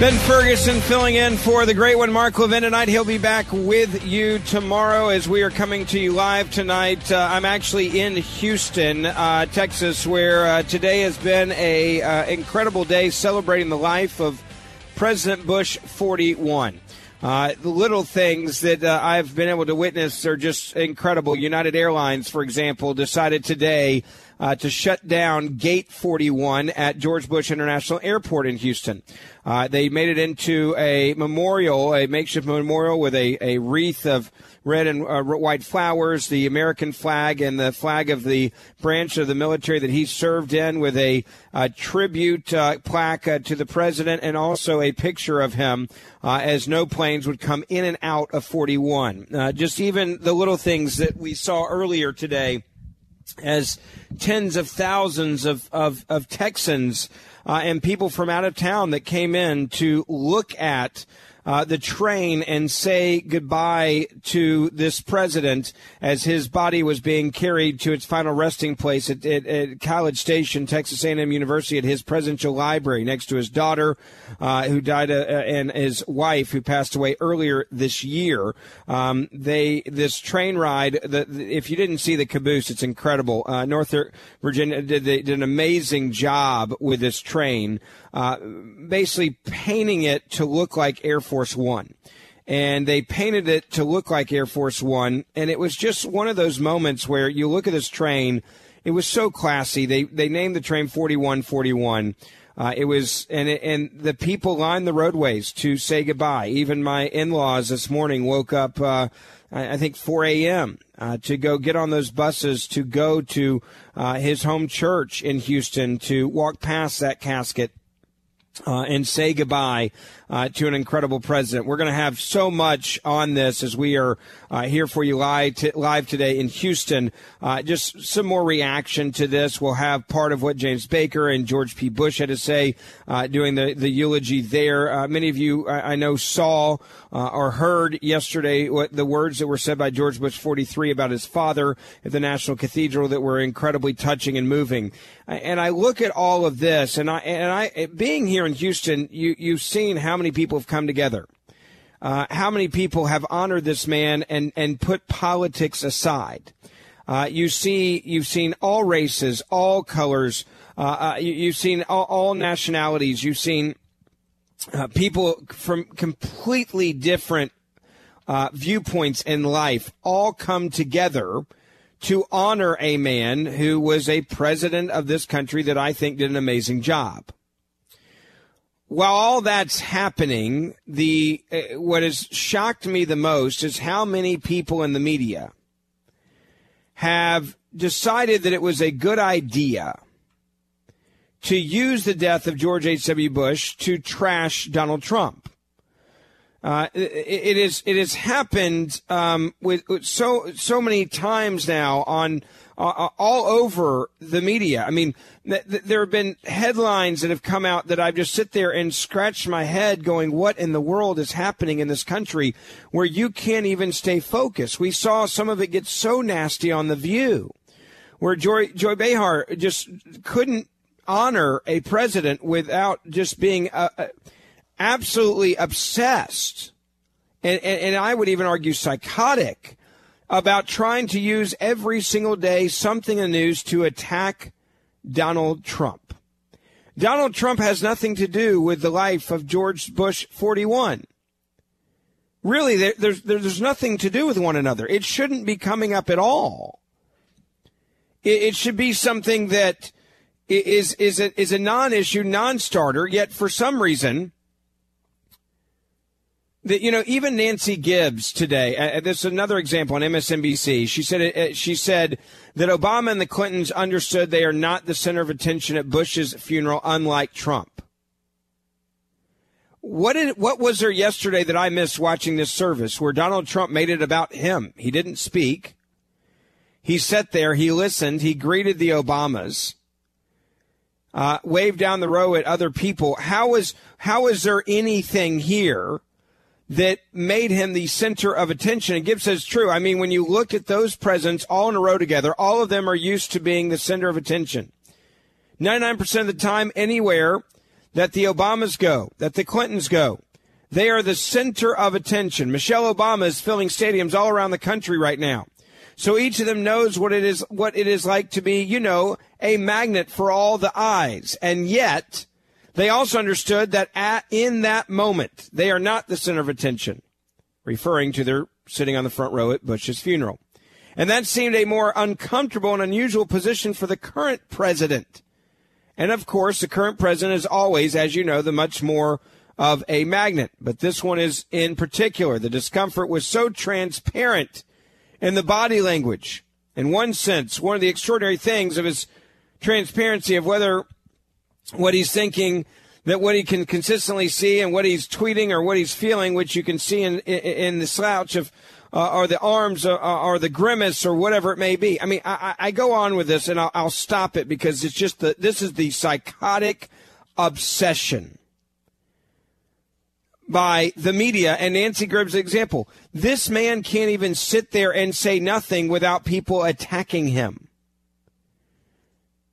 Ben Ferguson filling in for the great one, Mark Levin, tonight. He'll be back with you tomorrow as we are coming to you live tonight. Uh, I'm actually in Houston, uh, Texas, where uh, today has been a uh, incredible day celebrating the life of President Bush 41. Uh, the little things that uh, I've been able to witness are just incredible. United Airlines, for example, decided today uh, to shut down Gate 41 at George Bush International Airport in Houston. Uh, they made it into a memorial, a makeshift memorial with a, a wreath of red and uh, white flowers, the American flag, and the flag of the branch of the military that he served in, with a, a tribute uh, plaque uh, to the president, and also a picture of him uh, as no planes would come in and out of 41. Uh, just even the little things that we saw earlier today as tens of thousands of, of, of Texans uh, and people from out of town that came in to look at uh, the train and say goodbye to this president as his body was being carried to its final resting place at, at, at College Station, Texas A&M University, at his presidential library next to his daughter, uh, who died, uh, and his wife, who passed away earlier this year. Um, they this train ride. The, the, if you didn't see the caboose, it's incredible. Uh, North Virginia did, did an amazing job with this train uh, basically painting it to look like Air Force One. And they painted it to look like Air Force One. And it was just one of those moments where you look at this train. It was so classy. They, they named the train 4141. Uh, it was, and it, and the people lined the roadways to say goodbye. Even my in-laws this morning woke up, uh, I, think 4 a.m. Uh, to go get on those buses to go to uh, his home church in Houston to walk past that casket uh, and say goodbye uh, to an incredible president. We're going to have so much on this as we are uh, here for you live, t- live today in Houston. Uh, just some more reaction to this. We'll have part of what James Baker and George P. Bush had to say uh, doing the, the eulogy there. Uh, many of you, I, I know, saw or heard yesterday what the words that were said by George Bush 43 about his father at the National Cathedral that were incredibly touching and moving. And I look at all of this, and I and I being here in Houston, you you've seen how many people have come together. Uh, how many people have honored this man and, and put politics aside? Uh, you see, you've seen all races, all colors. Uh, uh you, have seen all, all, nationalities. You've seen uh, people from completely different uh, viewpoints in life all come together to honor a man who was a president of this country that I think did an amazing job while all that's happening, the uh, what has shocked me the most is how many people in the media have decided that it was a good idea to use the death of George H.W. Bush to trash Donald Trump. Uh, it, it is it has happened um, with, with so so many times now on uh, all over the media. I mean, th- th- there have been headlines that have come out that I've just sit there and scratch my head going, what in the world is happening in this country where you can't even stay focused? We saw some of it get so nasty on The View where Joy, Joy Behar just couldn't honor a president without just being uh, uh, absolutely obsessed. And, and, and I would even argue psychotic about trying to use every single day something in the news to attack Donald Trump. Donald Trump has nothing to do with the life of George Bush 41. Really, there, there's, there's nothing to do with one another. It shouldn't be coming up at all. It, it should be something that is, is a, is a non-issue, non-starter, yet for some reason, that you know even Nancy Gibbs today. Uh, uh this is another example on MSNBC. She said uh, she said that Obama and the Clintons understood they are not the center of attention at Bush's funeral, unlike Trump. What did what was there yesterday that I missed watching this service where Donald Trump made it about him? He didn't speak. He sat there. He listened. He greeted the Obamas. uh, wave down the row at other people. How is how is there anything here that made him the center of attention? And Gibbs says true. I mean, when you look at those presidents all in a row together, all of them are used to being the center of attention. 99% of the time, anywhere that the Obamas go, that the Clintons go, they are the center of attention. Michelle Obama is filling stadiums all around the country right now. So each of them knows what it is, what it is like to be, you know, a magnet for all the eyes. And yet, they also understood that at, in that moment, they are not the center of attention, referring to their sitting on the front row at Bush's funeral. And that seemed a more uncomfortable and unusual position for the current president. And of course, the current president is always, as you know, the much more of a magnet. But this one is in particular. The discomfort was so transparent in the body language. In one sense, one of the extraordinary things of his transparency of whether what he's thinking, that what he can consistently see and what he's tweeting or what he's feeling, which you can see in, in, the slouch of, uh, or the arms or, uh, or, the grimace or whatever it may be. I mean, I, I go on with this and I'll, I'll stop it because it's just the, this is the psychotic obsession by the media and Nancy Grabb's example. This man can't even sit there and say nothing without people attacking him.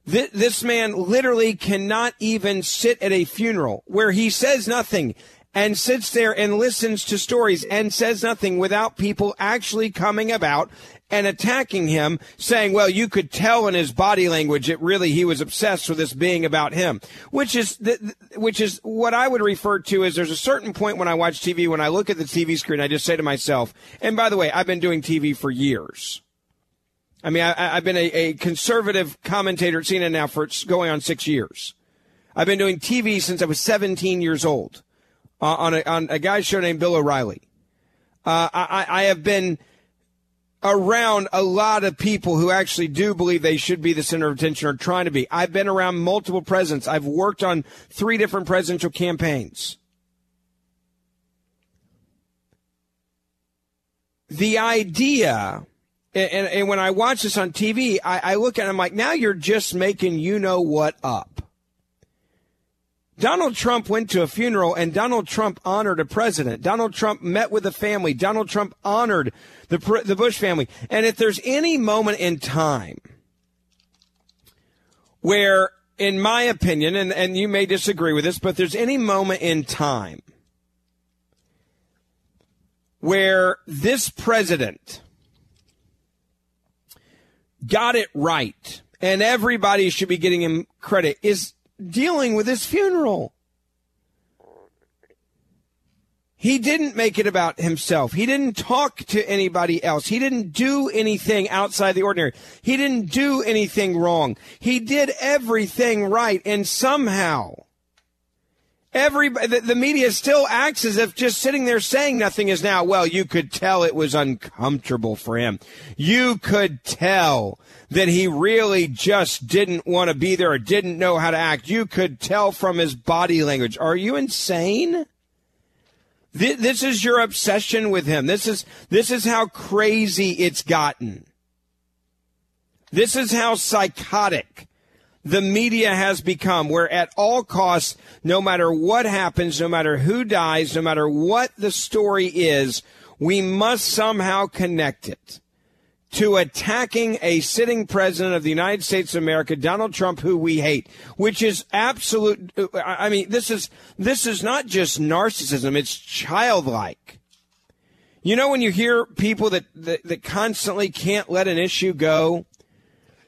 This man literally cannot even sit at a funeral where he says nothing and sits there and listens to stories and says nothing without people actually coming about and attacking him, saying, well, you could tell in his body language that really he was obsessed with this being about him, which is, which is what I would refer to as there's a certain point when I watch TV, when I look at the TV screen, I just say to myself, and by the way, I've been doing TV for years. I mean, I, have been a, a, conservative commentator at CNN now for going on six years. I've been doing TV since I was 17 years old uh, on, a, on a guy show named Bill O'Reilly. Uh, I, I have been around a lot of people who actually do believe they should be the center of attention or trying to be. I've been around multiple presidents. I've worked on three different presidential campaigns. The idea, and, and when I watch this on TV, I, I look at it, I'm like, now you're just making you know what up. Donald Trump went to a funeral and Donald Trump honored a president. Donald Trump met with the family. Donald Trump honored the, the Bush family. And if there's any moment in time where, in my opinion, and, and you may disagree with this, but there's any moment in time where this president got it right and everybody should be getting him credit is dealing with his funeral. He didn't make it about himself. He didn't talk to anybody else. He didn't do anything outside the ordinary. He didn't do anything wrong. He did everything right. And somehow, everybody, the, the media still acts as if just sitting there saying nothing is now, well, you could tell it was uncomfortable for him. You could tell that he really just didn't want to be there or didn't know how to act. You could tell from his body language. Are you insane? This is your obsession with him. This is, this is how crazy it's gotten. This is how psychotic the media has become, where at all costs, no matter what happens, no matter who dies, no matter what the story is, we must somehow connect it to attacking a sitting president of the United States of America, Donald Trump, who we hate, which is absolute. I mean, this is, this is not just narcissism. It's childlike. You know, when you hear people that, that, that constantly can't let an issue go,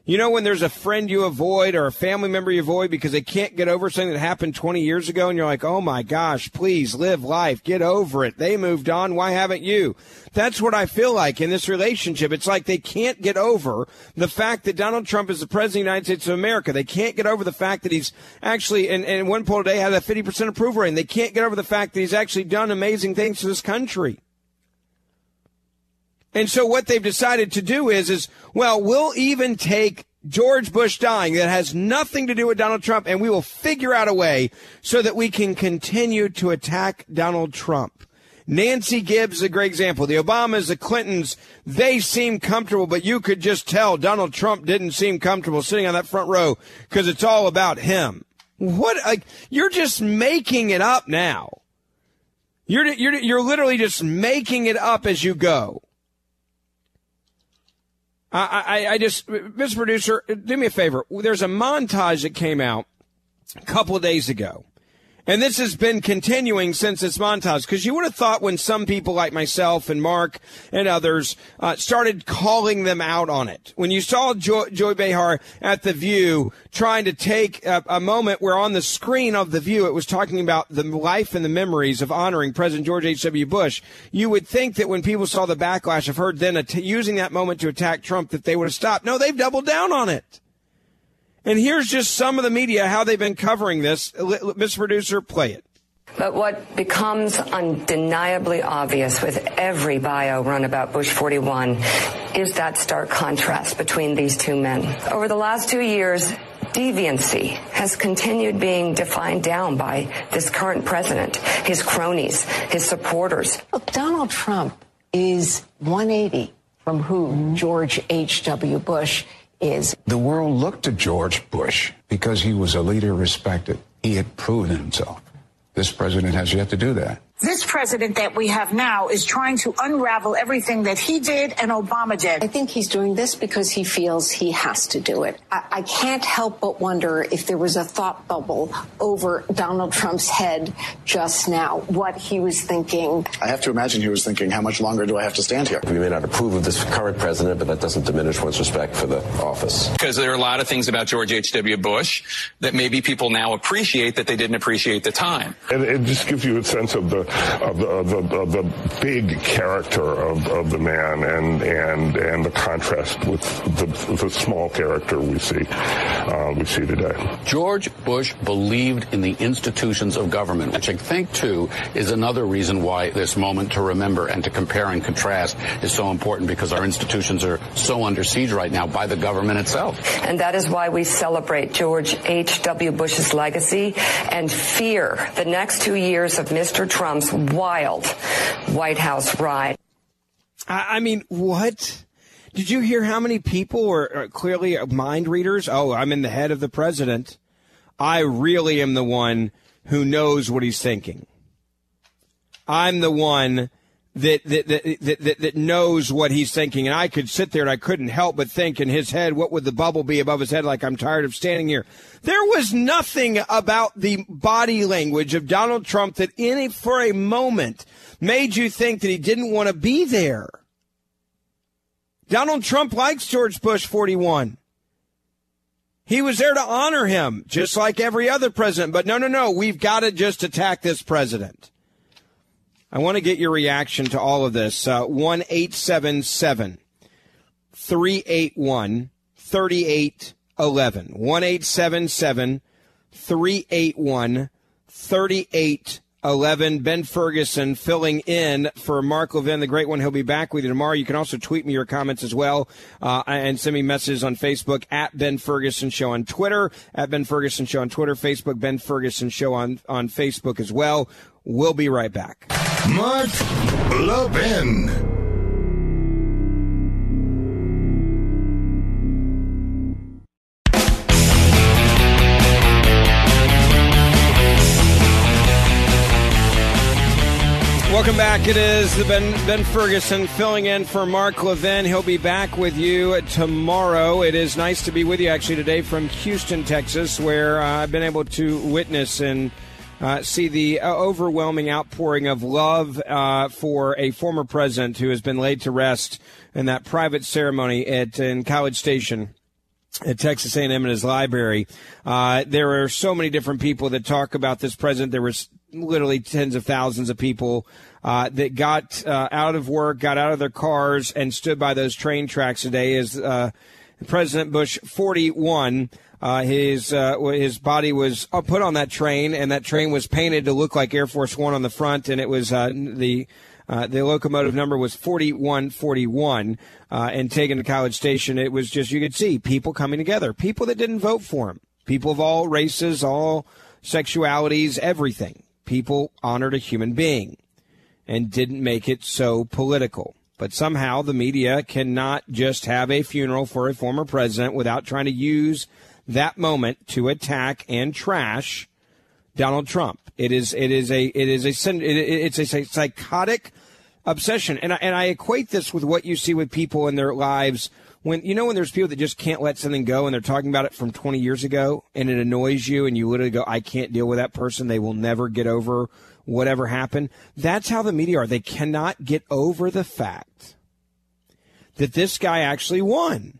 you know, when there's a friend you avoid or a family member you avoid because they can't get over something that happened 20 years ago, and you're like, oh my gosh, please live life, get over it. They moved on. Why haven't you? That's what I feel like in this relationship. It's like they can't get over the fact that Donald Trump is the president of the United States of America. They can't get over the fact that he's actually, and, and one poll today had a 50% approval rating. They can't get over the fact that he's actually done amazing things to this country. And so what they've decided to do is, is, well, we'll even take George Bush dying that has nothing to do with Donald Trump and we will figure out a way so that we can continue to attack Donald Trump. Nancy Gibbs, a great example. The Obamas, the Clintons, they seem comfortable, but you could just tell Donald Trump didn't seem comfortable sitting on that front row because it's all about him. What? Like you're just making it up now. You're you're you're literally just making it up as you go. I I, I just, Mr. Producer, do me a favor. There's a montage that came out a couple of days ago and this has been continuing since its montage because you would have thought when some people like myself and Mark and others uh, started calling them out on it. When you saw Joy, Joy Behar at The View trying to take a, a, moment where on the screen of The View it was talking about the life and the memories of honoring President George H.W. Bush, you would think that when people saw the backlash of her then att- using that moment to attack Trump that they would have stopped. No, they've doubled down on it. And here's just some of the media, how they've been covering this. Mr. Producer, play it. But what becomes undeniably obvious with every bio run about Bush 41 is that stark contrast between these two men. Over the last two years, deviancy has continued being defined down by this current president, his cronies, his supporters. Look, Donald Trump is 180 from who George H.W. Bush is. The world looked to George Bush because he was a leader respected. He had proven himself. This president has yet to do that. This president that we have now is trying to unravel everything that he did and Obama did. I think he's doing this because he feels he has to do it. I, I, can't help but wonder if there was a thought bubble over Donald Trump's head just now, what he was thinking. I have to imagine he was thinking, how much longer do I have to stand here? We may not approve of this current president, but that doesn't diminish one's respect for the office. Because there are a lot of things about George H.W. Bush that maybe people now appreciate that they didn't appreciate the time. And it just gives you a sense of the of the, of the, of the big character of, of the man and and and the contrast with the, the small character we see uh, we see today. George Bush believed in the institutions of government, which I think too is another reason why this moment to remember and to compare and contrast is so important because our institutions are so under siege right now by the government itself. And that is why we celebrate George H.W. Bush's legacy and fear the next two years of Mr. Wild White House ride. I mean, what? Did you hear how many people were uh, clearly mind readers? Oh, I'm in the head of the president. I really am the one who knows what he's thinking. I'm the one that that, that that that knows what he's thinking. And I could sit there and I couldn't help but think in his head, what would the bubble be above his head? Like I'm tired of standing here. There was nothing about the body language of Donald Trump that it for a moment made you think that he didn't want to be there. Donald Trump likes George Bush 41. He was there to honor him, just like every other president. But no, no, no, we've got to just attack this president. I want to get your reaction to all of this. Uh, 1 877 381 3811. 1 877 381 3811. Ben Ferguson filling in for Mark Levin, the great one. He'll be back with you tomorrow. You can also tweet me your comments as well uh, and send me messages on Facebook at Ben Ferguson Show on Twitter, at Ben Ferguson Show on Twitter, Facebook, Ben Ferguson Show on, on Facebook as well. We'll be right back. Mark Levin. Welcome back. It is Ben Ben Ferguson filling in for Mark Levin. He'll be back with you tomorrow. It is nice to be with you actually today from Houston, Texas, where uh, I've been able to witness and uh, see the uh, overwhelming outpouring of love uh, for a former president who has been laid to rest in that private ceremony at in College Station at Texas A&M in his library. Uh, there are so many different people that talk about this president. There was literally tens of thousands of people uh, that got uh, out of work, got out of their cars, and stood by those train tracks today is uh, President Bush 41. Uh, his uh, his body was put on that train, and that train was painted to look like Air Force One on the front, and it was uh, the the locomotive number was 4141 and taken to College Station. It was just you could see people coming together, people that didn't vote for him, people of all races, all sexualities, everything. People honored a human being and didn't make it so political. But somehow the media cannot just have a funeral for a former president without trying to use that moment to attack and trash Donald Trump. It is it is a it is a it's a psychotic obsession, and I, and I equate this with what you see with people in their lives when you know when there's people that just can't let something go and they're talking about it from 20 years ago and it annoys you and you literally go I can't deal with that person they will never get over whatever happened that's how the media are. They cannot get over the fact that this guy actually won.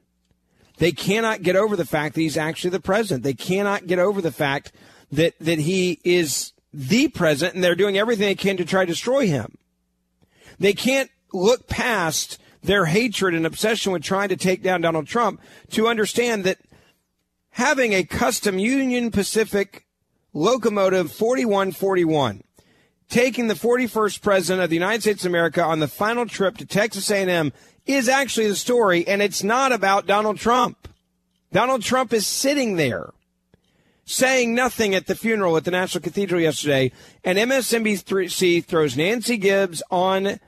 They cannot get over the fact that he's actually the president. They cannot get over the fact that that he is the president and they're doing everything they can to try to destroy him. They can't look past their hatred and obsession with trying to take down Donald Trump to understand that having a custom Union Pacific locomotive 4141 taking the 41st president of the United States of America on the final trip to Texas A&M is actually the story and it's not about Donald Trump. Donald Trump is sitting there saying nothing at the funeral at the National Cathedral yesterday and MSNBC throws Nancy Gibbs on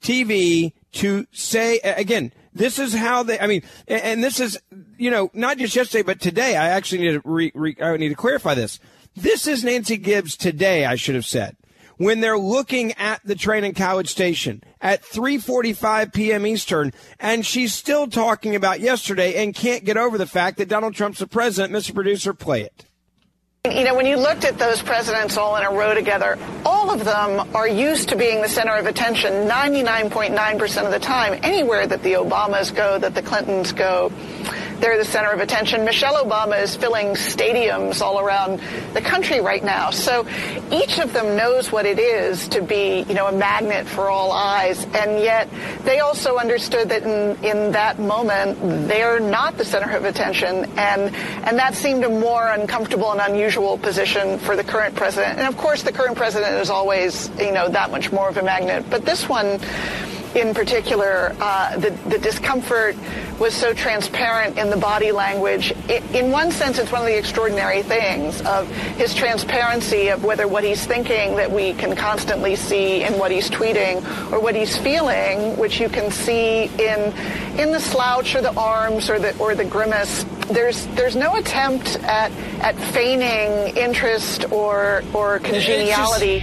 TV to say again. This is how they. I mean, and this is you know not just yesterday, but today. I actually need to re, re, I need to clarify this. This is Nancy Gibbs today. I should have said when they're looking at the train in College Station at 3:45 p.m. Eastern, and she's still talking about yesterday and can't get over the fact that Donald Trump's the president. Mr. Producer, play it. You know, when you looked at those presidents all in a row together, all of them are used to being the center of attention 99.9% of the time. Anywhere that the Obamas go, that the Clintons go, they're the center of attention. Michelle Obama is filling stadiums all around the country right now. So each of them knows what it is to be, you know, a magnet for all eyes. And yet they also understood that in, in that moment, they're not the center of attention. And, and that seemed a more uncomfortable and unusual position for the current president. And of course, the current president is always, you know, that much more of a magnet. But this one, in particular, uh, the, the discomfort was so transparent in the body language. It, in one sense, it's one of the extraordinary things of his transparency of whether what he's thinking that we can constantly see in what he's tweeting or what he's feeling, which you can see in in the slouch or the arms or the or the grimace. There's there's no attempt at at feigning interest or or congeniality.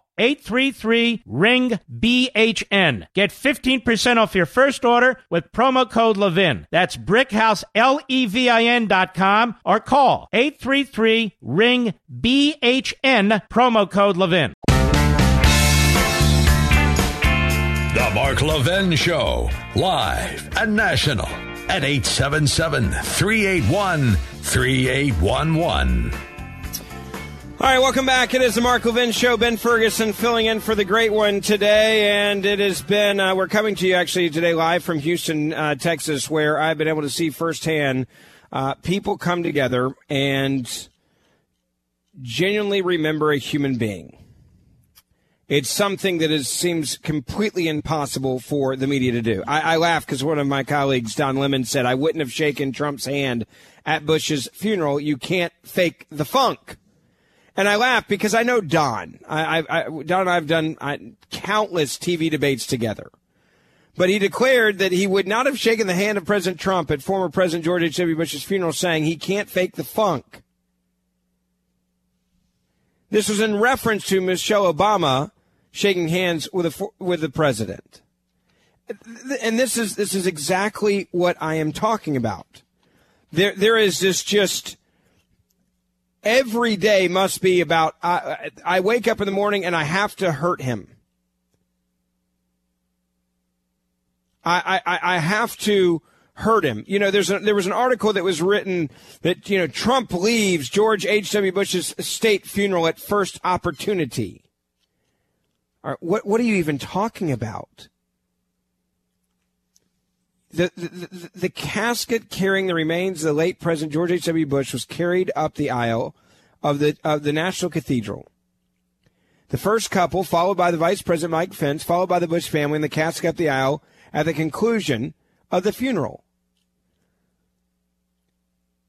833 ring BHN. Get 15% off your first order with promo code Levin. That's brickhouse L E V I N dot com or call 833 ring BHN promo code Levin. The Mark Levin Show, live and national at 877 381 3811. All right, welcome back. It is the Mark Levin Show. Ben Ferguson filling in for the great one today, and it has been. Uh, we're coming to you actually today live from Houston, uh, Texas, where I've been able to see firsthand uh, people come together and genuinely remember a human being. It's something that is, seems completely impossible for the media to do. I, I laugh because one of my colleagues, Don Lemon, said, I wouldn't have shaken Trump's hand at Bush's funeral. You can't fake the funk. And I laugh because I know Don. I, I, I Don and I have done uh, countless TV debates together. But he declared that he would not have shaken the hand of President Trump at former President George H.W. Bush's funeral, saying he can't fake the funk. This was in reference to Michelle Obama shaking hands with a, with the president. And this is this is exactly what I am talking about. There there is this just every day must be about I, I wake up in the morning and I have to hurt him. I, I, I have to hurt him. You know, there's a, there was an article that was written that, you know, Trump leaves George H.W. Bush's state funeral at first opportunity. What, what are you even talking about? The, the, the casket carrying the remains of the late President George H. W. Bush was carried up the aisle of the of the National Cathedral. The first couple, followed by the Vice President Mike Pence, followed by the Bush family, and the casket up the aisle at the conclusion of the funeral.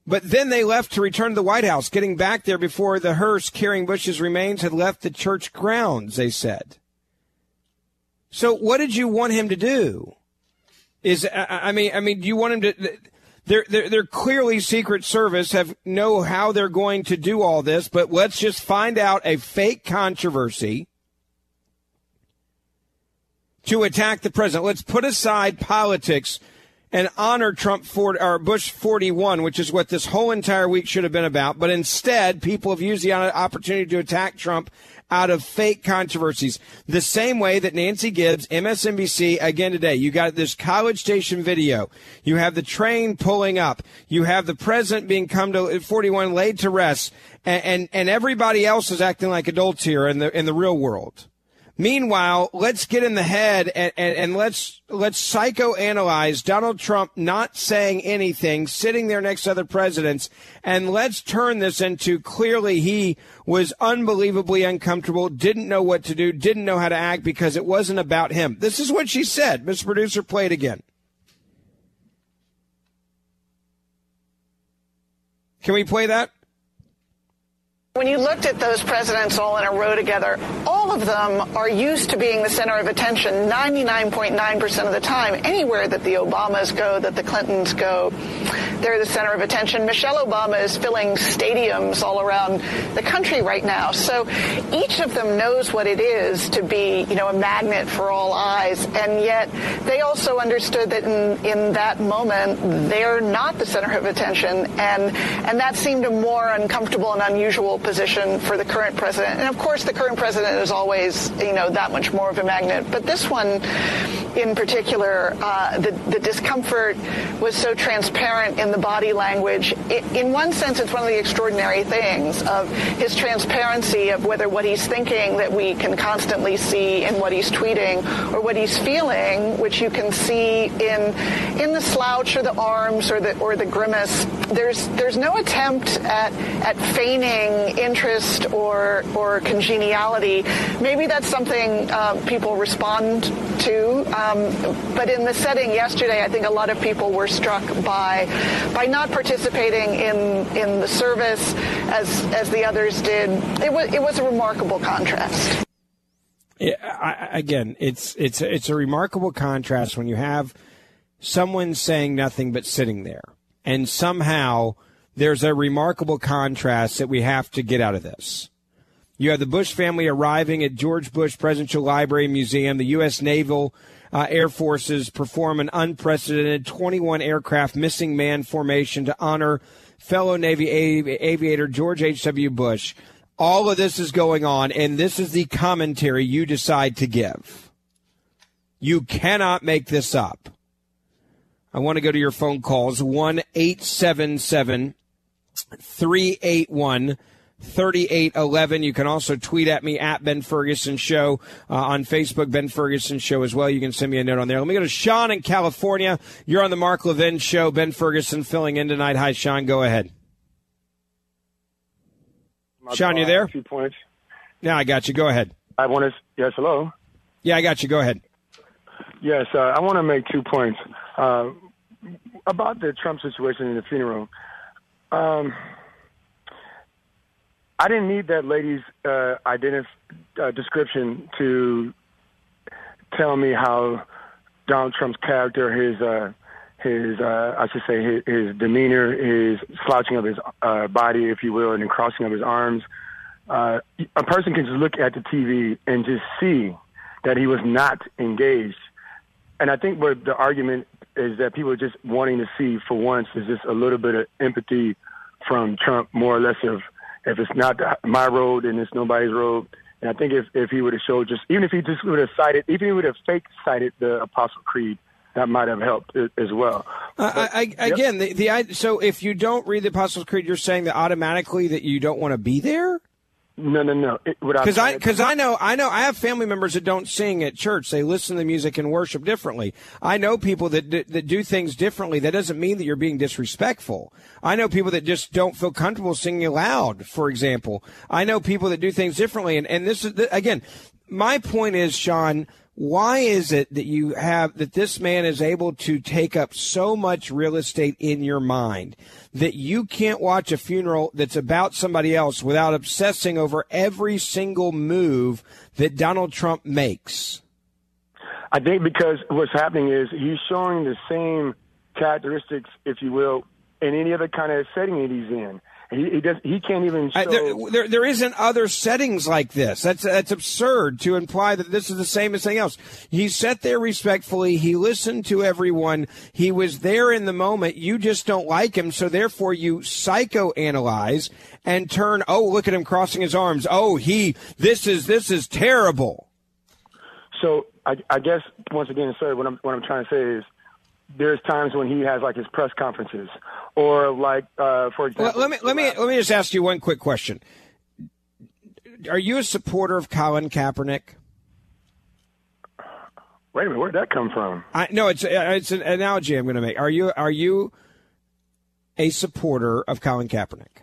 But then they left to return to the White House, getting back there before the hearse carrying Bush's remains had left the church grounds, they said. So what did you want him to do? Is I mean I mean do you want him to they're, they're, they're clearly Secret Service have know how they're going to do all this, but let's just find out a fake controversy to attack the president. Let's put aside politics and honor Trump 40, or Bush 41, which is what this whole entire week should have been about. But instead, people have used the opportunity to attack Trump out of fake controversies. The same way that Nancy Gibbs, MSNBC, again today, you got this college station video. You have the train pulling up. You have the president being come to uh, 41 laid to rest. And, and, and everybody else is acting like adults here in the, in the real world. Meanwhile, let's get in the head and, and, and, let's let's psychoanalyze Donald Trump not saying anything, sitting there next to other presidents, and let's turn this into clearly he was unbelievably uncomfortable, didn't know what to do, didn't know how to act because it wasn't about him. This is what she said. Mr. Producer, play it again. Can we play that? When you looked at those presidents all in a row together, all of them are used to being the center of attention 99.9% of the time. Anywhere that the Obamas go, that the Clintons go, they're the center of attention. Michelle Obama is filling stadiums all around the country right now. So each of them knows what it is to be, you know, a magnet for all eyes. And yet they also understood that in, in that moment, they're not the center of attention. And, and that seemed a more uncomfortable and unusual position for the current president. And of course, the current president is always, you know, that much more of a magnet. But this one in particular, uh, the, the discomfort was so transparent in the body language. It, in one sense, it's one of the extraordinary things of his transparency of whether what he's thinking that we can constantly see in what he's tweeting or what he's feeling, which you can see in in the slouch or the arms or the or the grimace. There's there's no attempt at at feigning interest or or congeniality. Maybe that's something uh, people respond to. Um, but in the setting yesterday, I think a lot of people were struck by by not participating in in the service as as the others did. It was it was a remarkable contrast. Yeah, I, again, it's it's it's a remarkable contrast when you have someone saying nothing but sitting there, and somehow there's a remarkable contrast that we have to get out of this. You have the Bush family arriving at George Bush Presidential Library and Museum. The U.S. Naval uh, Air Forces perform an unprecedented 21 aircraft missing man formation to honor fellow Navy avi- aviator George H.W. Bush. All of this is going on, and this is the commentary you decide to give. You cannot make this up. I want to go to your phone calls 1 877 381 3811. You can also tweet at me at Ben Ferguson Show uh, on Facebook, Ben Ferguson Show as well. You can send me a note on there. Let me go to Sean in California. You're on the Mark Levin Show. Ben Ferguson filling in tonight. Hi, Sean. Go ahead. My Sean, you there? Two points. Yeah, I got you. Go ahead. I want to. Yes, hello. Yeah, I got you. Go ahead. Yes, uh, I want to make two points uh, about the Trump situation in the funeral. Um, I didn't need that lady's uh, identif- uh, description to tell me how Donald Trump's character, his uh, his uh, I should say his, his demeanor, his slouching of his uh, body, if you will, and then crossing of his arms. Uh, a person can just look at the TV and just see that he was not engaged. And I think what the argument is that people are just wanting to see for once is just a little bit of empathy from Trump, more or less of if it's not my road and it's nobody's road. And I think if if he would have showed just even if he just would have cited even if he would have fake cited the Apostle Creed, that might have helped as well. Uh, I, I, again, the, the so if you don't read the Apostles' Creed, you're saying that automatically that you don't want to be there. No, no, no. Because I, because I know, I know, I have family members that don't sing at church. They listen to the music and worship differently. I know people that that do things differently. That doesn't mean that you're being disrespectful. I know people that just don't feel comfortable singing loud. For example, I know people that do things differently. And and this is again, my point is, Sean why is it that you have that this man is able to take up so much real estate in your mind that you can't watch a funeral that's about somebody else without obsessing over every single move that Donald Trump makes? I think because what's happening is he's showing the same characteristics, if you will, in any other kind of setting that he's in. He, he does. He can't even. Show... there, there, there isn't other settings like this. That's that's absurd to imply that this is the same as anything else. He sat there respectfully. He listened to everyone. He was there in the moment. You just don't like him, so therefore you psychoanalyze and turn. Oh, look at him crossing his arms. Oh, he. This is this is terrible. So I, I guess once again, sir, what I'm what I'm trying to say is there's times when he has like his press conferences or like uh, for example. Let, let me let me let me just ask you one quick question. Are you a supporter of Colin Kaepernick? Wait a minute, where'd that come from? I no, it's it's an analogy I'm going to make. Are you are you a supporter of Colin Kaepernick?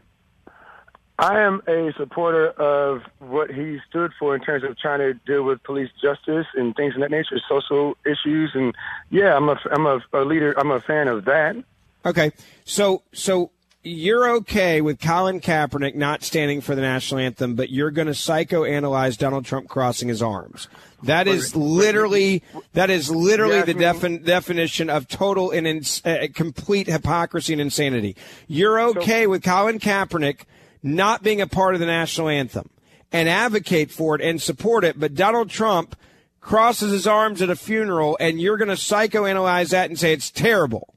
I am a supporter of what he stood for in terms of trying to deal with police justice and things of that nature, social issues, and yeah, I'm a I'm a, a leader. I'm a fan of that. Okay, so so you're okay with Colin Kaepernick not standing for the national anthem, but you're going to psychoanalyze Donald Trump crossing his arms. That is literally that is literally the defin- definition of total and ins- uh, complete hypocrisy and insanity. You're okay with Colin Kaepernick not being a part of the national anthem and advocate for it and support it, but Donald Trump crosses his arms at a funeral, and you're going to psychoanalyze that and say it's terrible.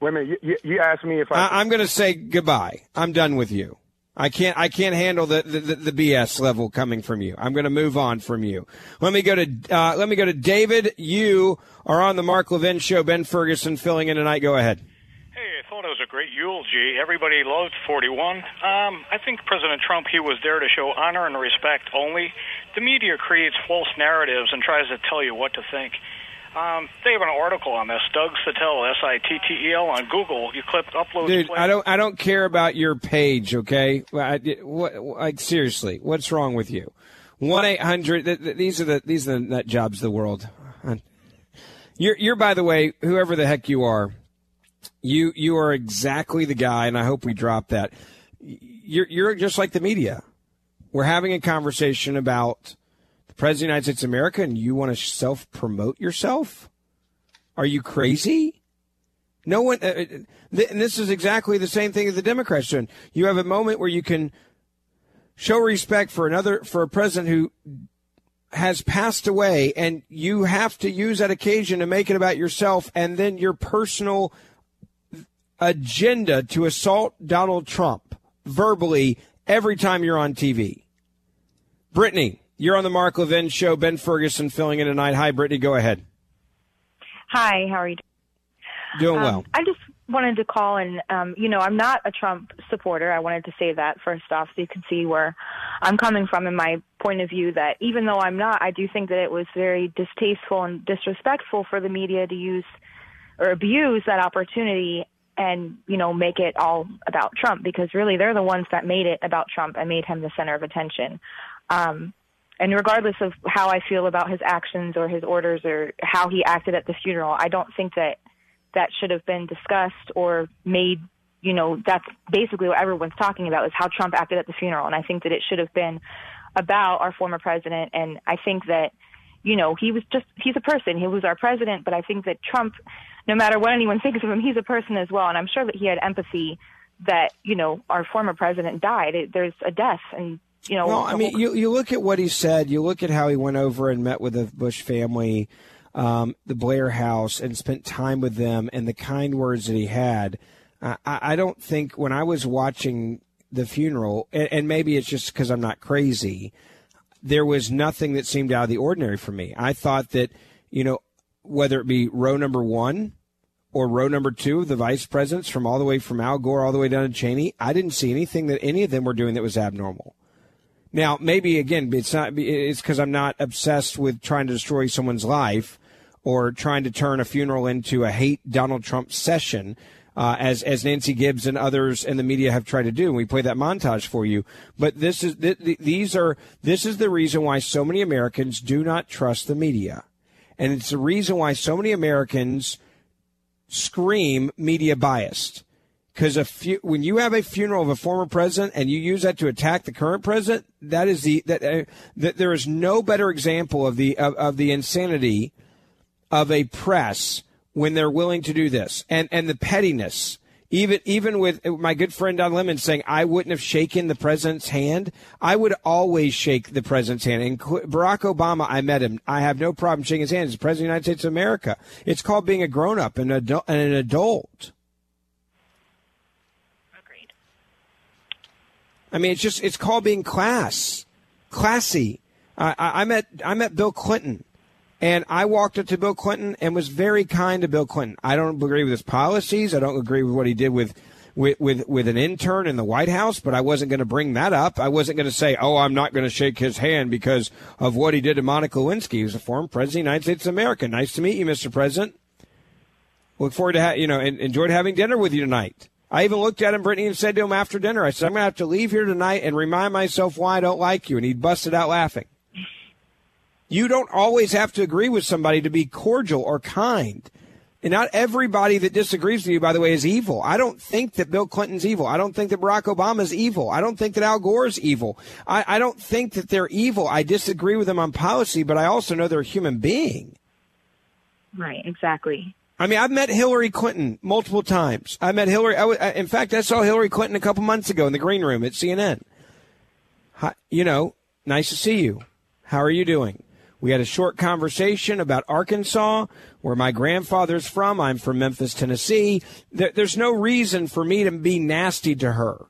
Wait a minute. You, you asked me if I. I am going to say goodbye. I'm done with you. I can't. I can't handle the, the, the BS level coming from you. I'm going to move on from you. Let me go to. Uh, let me go to David. You are on the Mark Levin show. Ben Ferguson filling in tonight. Go ahead. Hey, I thought it was a great eulogy. Everybody loved 41. Um, I think President Trump, he was there to show honor and respect only. The media creates false narratives and tries to tell you what to think. Um, they have an article on this. Doug Sittel, S-I-T-T-E-L, on Google. You click upload. Dude, I don't. I don't care about your page. Okay, I, what, like seriously, what's wrong with you? One eight hundred. These are the these are the nut jobs of the world. You're you're by the way, whoever the heck you are, you you are exactly the guy, and I hope we drop that. You're you're just like the media. We're having a conversation about the President of the United States of America and you want to self promote yourself? Are you crazy? No one, uh, uh, th- and this is exactly the same thing as the Democrats doing. You have a moment where you can show respect for another, for a president who has passed away, and you have to use that occasion to make it about yourself and then your personal agenda to assault Donald Trump verbally every time you're on TV. Brittany, you're on the Mark Levin show. Ben Ferguson filling in tonight. Hi, Brittany. Go ahead. Hi. How are you doing? Um, well. I just wanted to call and, um, you know, I'm not a Trump supporter. I wanted to say that first off so you can see where I'm coming from in my point of view that even though I'm not, I do think that it was very distasteful and disrespectful for the media to use or abuse that opportunity and, you know, make it all about Trump because really they're the ones that made it about Trump and made him the center of attention. Um, and regardless of how I feel about his actions or his orders or how he acted at the funeral, I don't think that that should have been discussed or made, you know, that's basically what everyone's talking about is how Trump acted at the funeral. And I think that it should have been about our former president. And I think that, you know, he was just, he's a person. He was our president. But I think that Trump, no matter what anyone thinks of him, he's a person as well. And I'm sure that he had empathy that, you know, our former president died. It, there's a death and you know. Well, I mean, you you look at what he said. You look at how he went over and met with the Bush family, um, the Blair House, and spent time with them, and the kind words that he had. I, I don't think when I was watching the funeral, and, and maybe it's just because I'm not crazy, there was nothing that seemed out of the ordinary for me. I thought that, you know, whether it be row number one or row number two of the vice presidents from all the way from Al Gore all the way down to Cheney, I didn't see anything that any of them were doing that was abnormal. Now, maybe again, it's not. It's because I'm not obsessed with trying to destroy someone's life or trying to turn a funeral into a hate Donald Trump session, uh, as as Nancy Gibbs and others in the media have tried to do. And we play that montage for you. But this is th- th- these are this is the reason why so many Americans do not trust the media, and it's the reason why so many Americans scream media biased because fu- when you have a funeral of a former president and you use that to attack the current president, that is the that, uh, that there is no better example of the of, of the insanity of a press when they're willing to do this and and the pettiness. Even even with my good friend Don Lemon saying I wouldn't have shaken the president's hand, I would always shake the president's hand. And Barack Obama, I met him. I have no problem shaking his hand. He's the president of the United States of America. It's called being a grown up and, adult, and an adult. Agreed. I mean, it's just it's called being class, classy. I, I, I met I met Bill Clinton, and I walked up to Bill Clinton and was very kind to Bill Clinton. I don't agree with his policies. I don't agree with what he did with. With, with with an intern in the White House, but I wasn't going to bring that up. I wasn't going to say, "Oh, I'm not going to shake his hand because of what he did to Monica Lewinsky." He was a former president of the United States of America. Nice to meet you, Mr. President. Look forward to ha- you know enjoyed having dinner with you tonight. I even looked at him, Brittany, and said to him after dinner, I said, I'm going to have to leave here tonight and remind myself why I don't like you. And he busted out laughing. You don't always have to agree with somebody to be cordial or kind. And not everybody that disagrees with you, by the way, is evil. I don't think that Bill Clinton's evil. I don't think that Barack Obama's evil. I don't think that Al Gore's evil. I, I don't think that they're evil. I disagree with them on policy, but I also know they're a human being. Right, exactly. I mean, I've met Hillary Clinton multiple times. I met Hillary. I in fact, I saw Hillary Clinton a couple months ago in the green room at CNN. Hi, you know, nice to see you. How are you doing? We had a short conversation about Arkansas, where my grandfather's from. I'm from Memphis, Tennessee. There, there's no reason for me to be nasty to her.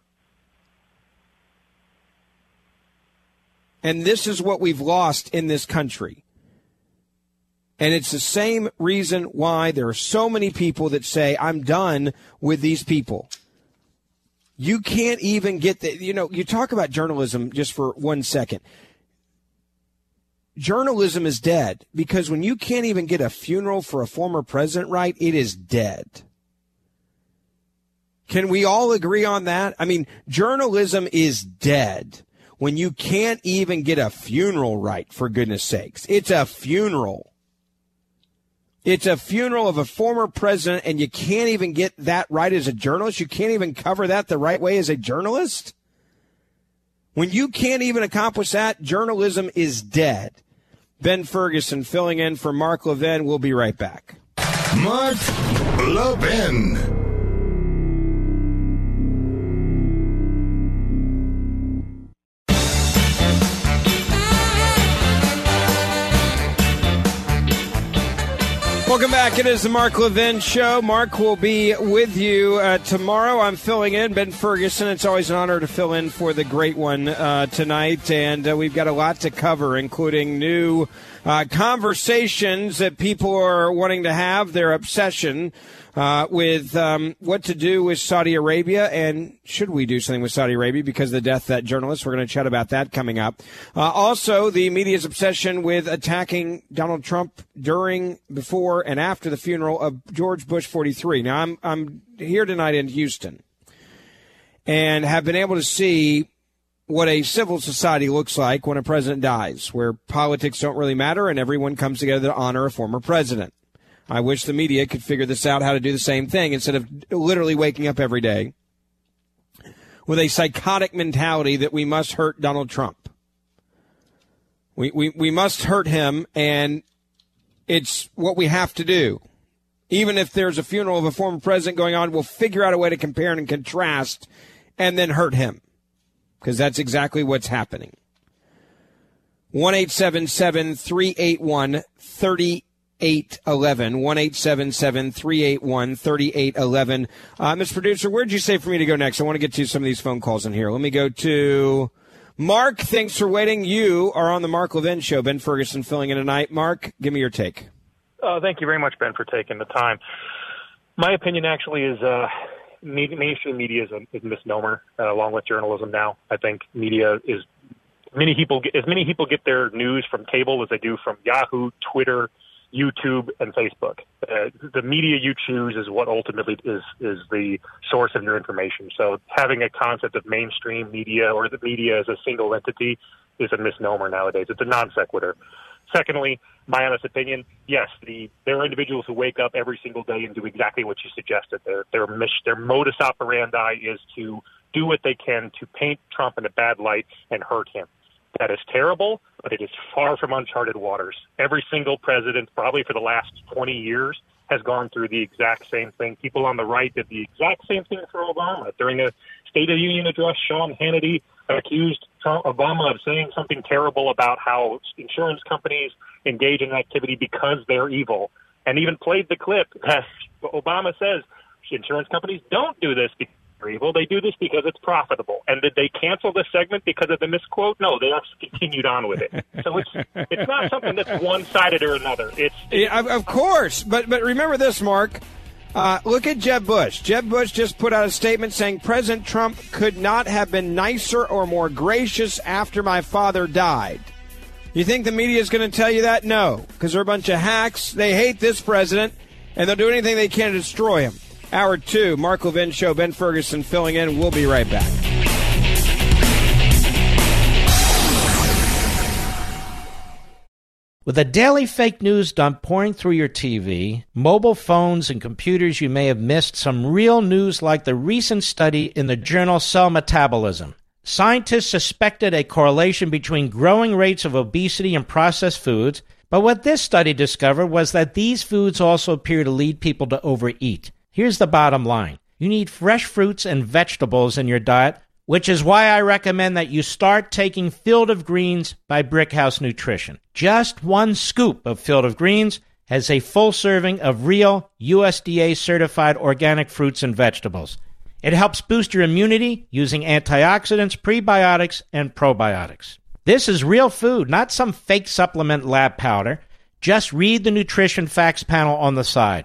And this is what we've lost in this country. And it's the same reason why there are so many people that say, I'm done with these people. You can't even get the, you know, you talk about journalism just for one second. Journalism is dead because when you can't even get a funeral for a former president right, it is dead. Can we all agree on that? I mean, journalism is dead when you can't even get a funeral right, for goodness sakes. It's a funeral. It's a funeral of a former president, and you can't even get that right as a journalist. You can't even cover that the right way as a journalist. When you can't even accomplish that, journalism is dead. Ben Ferguson filling in for Mark Levin. We'll be right back. Mark Levin. Welcome back. It is the Mark Levin Show. Mark will be with you uh, tomorrow. I'm filling in. Ben Ferguson. It's always an honor to fill in for the great one uh, tonight. And uh, we've got a lot to cover, including new uh, conversations that people are wanting to have, their obsession uh, with um, what to do with Saudi Arabia and should we do something with Saudi Arabia because of the death of that journalist. We're going to chat about that coming up. Uh, also, the media's obsession with attacking Donald Trump during, before, and after the funeral of George Bush 43. Now, I'm, I'm here tonight in Houston and have been able to see what a civil society looks like when a president dies, where politics don't really matter and everyone comes together to honor a former president. I wish the media could figure this out how to do the same thing instead of literally waking up every day with a psychotic mentality that we must hurt Donald Trump. We, we, we must hurt him, and it's what we have to do. Even if there's a funeral of a former president going on, we'll figure out a way to compare and contrast and then hurt him. Because that's exactly what's happening. 1 381 3811 1 381 3811 uh, Ms. Producer, where'd you say for me to go next? I want to get to some of these phone calls in here. Let me go to Mark. Thanks for waiting. You are on the Mark Levin Show. Ben Ferguson filling in tonight. Mark, give me your take. Uh, thank you very much, Ben, for taking the time. My opinion actually is uh, mainstream media is a, is a misnomer, uh, along with journalism. Now, I think media is many people as many people get their news from cable as they do from Yahoo, Twitter, YouTube, and Facebook. Uh, the media you choose is what ultimately is is the source of your information. So having a concept of mainstream media or the media as a single entity is a misnomer nowadays. It's a non sequitur. Secondly, my honest opinion, yes, the there are individuals who wake up every single day and do exactly what you suggested. Their their their modus operandi is to do what they can to paint Trump in a bad light and hurt him. That is terrible, but it is far from uncharted waters. Every single president, probably for the last 20 years, has gone through the exact same thing. People on the right did the exact same thing for Obama. During the State of the Union address, Sean Hannity accused Trump, Obama of saying something terrible about how insurance companies engage in activity because they're evil, and even played the clip that Obama says insurance companies don't do this because evil. They do this because it's profitable. And did they cancel this segment because of the misquote? No, they actually continued on with it. So it's it's not something that's one sided or another. It's, it's yeah, of course, but but remember this, Mark. Uh, look at Jeb Bush. Jeb Bush just put out a statement saying President Trump could not have been nicer or more gracious after my father died. You think the media is going to tell you that? No, because they're a bunch of hacks. They hate this president, and they'll do anything they can to destroy him. Hour two, Mark Levin Show, Ben Ferguson filling in. We'll be right back. With a daily fake news dump pouring through your TV, mobile phones, and computers, you may have missed some real news like the recent study in the journal Cell Metabolism. Scientists suspected a correlation between growing rates of obesity and processed foods, but what this study discovered was that these foods also appear to lead people to overeat. Here's the bottom line you need fresh fruits and vegetables in your diet, which is why I recommend that you start taking Field of Greens by Brickhouse Nutrition. Just one scoop of Field of Greens has a full serving of real USDA certified organic fruits and vegetables. It helps boost your immunity using antioxidants, prebiotics, and probiotics. This is real food, not some fake supplement lab powder. Just read the nutrition facts panel on the side.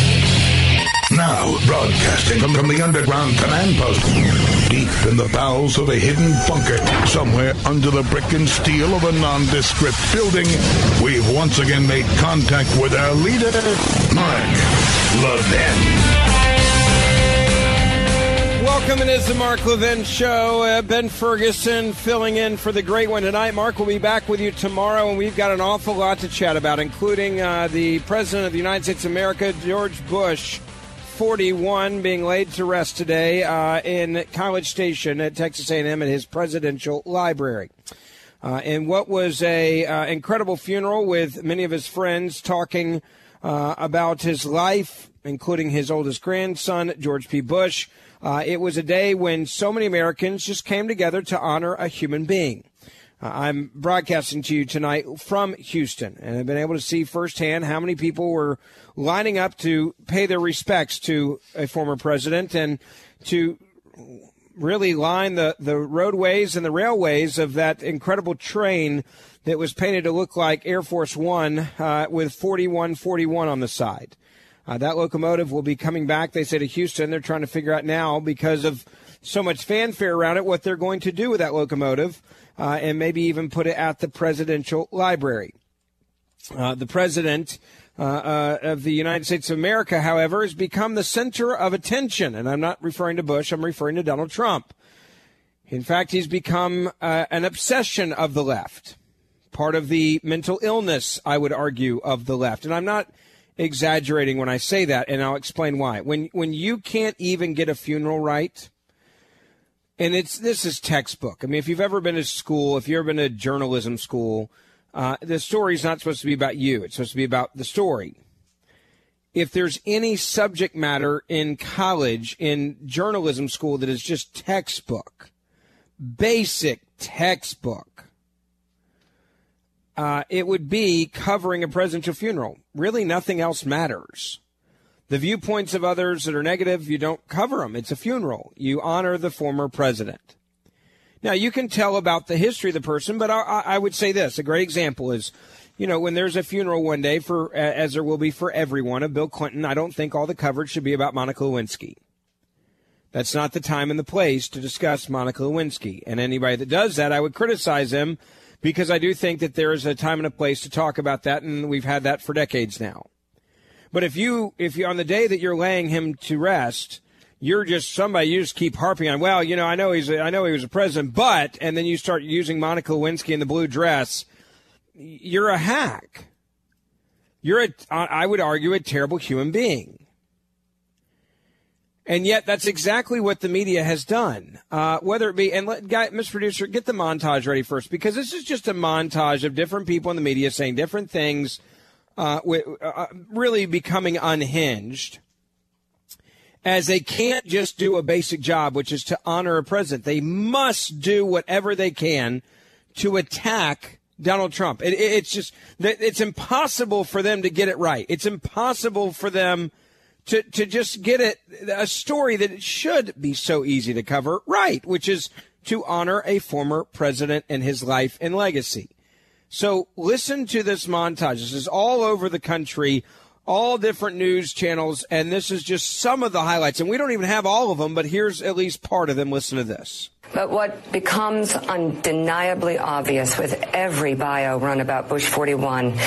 Now, broadcasting from, from the underground command post, deep in the bowels of a hidden bunker, somewhere under the brick and steel of a nondescript building, we've once again made contact with our leader, Mark Levin. Welcome, it is the Mark Levin Show. Uh, ben Ferguson filling in for the great one tonight. Mark will be back with you tomorrow, and we've got an awful lot to chat about, including uh, the President of the United States of America, George Bush, 41, being laid to rest today uh, in College Station at Texas A&M at his presidential library. Uh, and what was a uh, incredible funeral with many of his friends talking uh, about his life, including his oldest grandson, George P. Bush. Uh, it was a day when so many Americans just came together to honor a human being. Uh, I'm broadcasting to you tonight from Houston, and I've been able to see firsthand how many people were lining up to pay their respects to a former president and to really line the, the roadways and the railways of that incredible train that was painted to look like Air Force One uh, with 4141 on the side. Uh, that locomotive will be coming back, they say, to Houston. They're trying to figure out now, because of so much fanfare around it, what they're going to do with that locomotive uh, and maybe even put it at the presidential library. Uh, the president uh, uh, of the United States of America, however, has become the center of attention. And I'm not referring to Bush, I'm referring to Donald Trump. In fact, he's become uh, an obsession of the left, part of the mental illness, I would argue, of the left. And I'm not exaggerating when I say that, and I'll explain why. When when you can't even get a funeral right, and it's this is textbook. I mean, if you've ever been to school, if you've ever been to journalism school, uh, the story's not supposed to be about you. It's supposed to be about the story. if there's any subject matter in college, in journalism school that is just textbook, basic textbook, uh, it would be covering a presidential funeral. Really, nothing else matters. The viewpoints of others that are negative, you don't cover them. It's a funeral. You honor the former president. Now, you can tell about the history of the person, but I, I would say this a great example is you know, when there's a funeral one day for, as there will be for everyone of Bill Clinton, I don't think all the coverage should be about Monica Lewinsky. That's not the time and the place to discuss Monica Lewinsky. And anybody that does that, I would criticize them because I do think that there is a time and a place to talk about that, and we've had that for decades now. But if you, if you, on the day that you're laying him to rest, you're just somebody you just keep harping on. Well, you know, I know he's, a, I know he was a president, but, and then you start using Monica Lewinsky in the blue dress you're a hack. You're a, I would argue, a terrible human being. And yet, that's exactly what the media has done. Uh, whether it be, and let, guy, Mr. Producer, get the montage ready first, because this is just a montage of different people in the media saying different things, uh, uh, really becoming unhinged, as they can't just do a basic job, which is to honor a president. They must do whatever they can to attack Donald Trump. It, it's just it's impossible for them to get it right. It's impossible for them to to just get it a story that it should be so easy to cover right, which is to honor a former president and his life and legacy. So listen to this montage. This is all over the country, all different news channels, and this is just some of the highlights. And we don't even have all of them, but here's at least part of them. Listen to this. But what becomes undeniably obvious with every bio run about Bush 41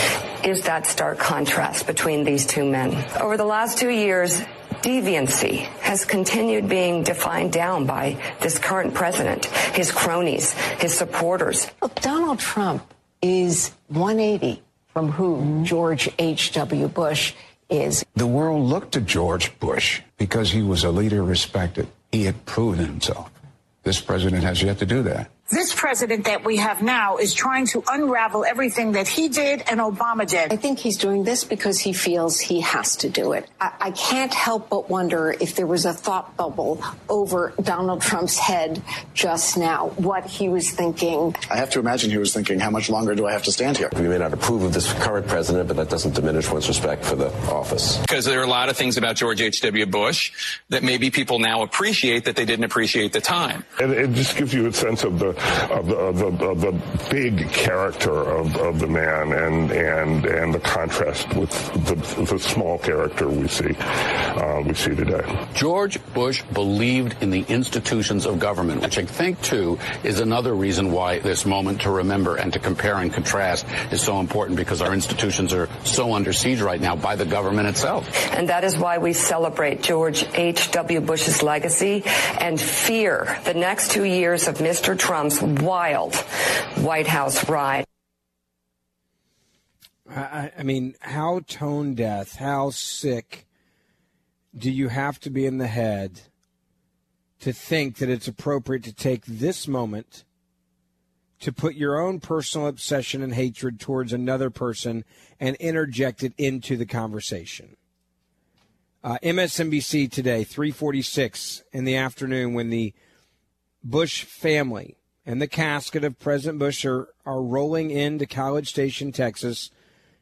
is that stark contrast between these two men. Over the last two years, deviancy has continued being defined down by this current president, his cronies, his supporters. Look, Donald Trump is 180 from who George H.W. Bush is. The world looked to George Bush because he was a leader respected. He had proven himself. This president has yet to do that. This president that we have now is trying to unravel everything that he did and Obama did. I think he's doing this because he feels he has to do it. I, I can't help but wonder if there was a thought bubble over Donald Trump's head just now, what he was thinking. I have to imagine he was thinking, how much longer do I have to stand here? We may not approve of this current president, but that doesn't diminish one's respect for the office. Because there are a lot of things about George H.W. Bush that maybe people now appreciate that they didn't appreciate the time. And it just gives you a sense of the of the, of the, of the big character of, of the man and and and the contrast with the, the small character we see uh, we see today. George Bush believed in the institutions of government, which I think too is another reason why this moment to remember and to compare and contrast is so important because our institutions are so under siege right now by the government itself. And that is why we celebrate George H.W. Bush's legacy and fear the next two years of Mr. Trump's wild White House ride. I, I mean, how tone deaf, how sick do you have to be in the head to think that it's appropriate to take this moment to put your own personal obsession and hatred towards another person and interject it into the conversation? Uh, MSNBC today, 346 in the afternoon, when the Bush family and the casket of President Bush are, are rolling into College Station, Texas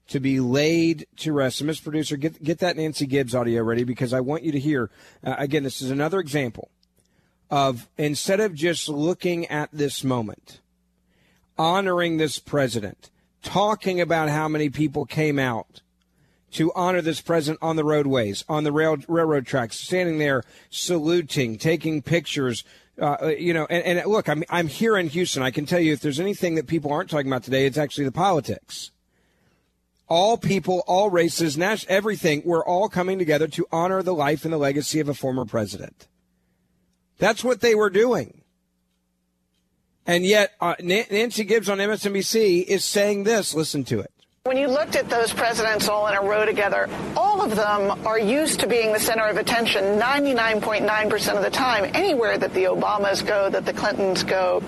to be laid to rest. So, Mr. Producer, get, get that Nancy Gibbs audio ready because I want you to hear. Uh, again, this is another example of instead of just looking at this moment, honoring this president, talking about how many people came out to honor this president on the roadways, on the rail, railroad tracks, standing there saluting, taking pictures, uh, uh, you know, and, and, look, I'm I'm here in Houston. I can tell you if there's anything that people aren't talking about today, it's actually the politics. All people, all races, national, everything, we're all coming together to honor the life and the legacy of a former president. That's what they were doing. And yet, uh, Nancy Gibbs on MSNBC is saying this. Listen to it. When you looked at those presidents all in a row together, all of them are used to being the center of attention 99.9% of the time. Anywhere that the Obamas go, that the Clintons go,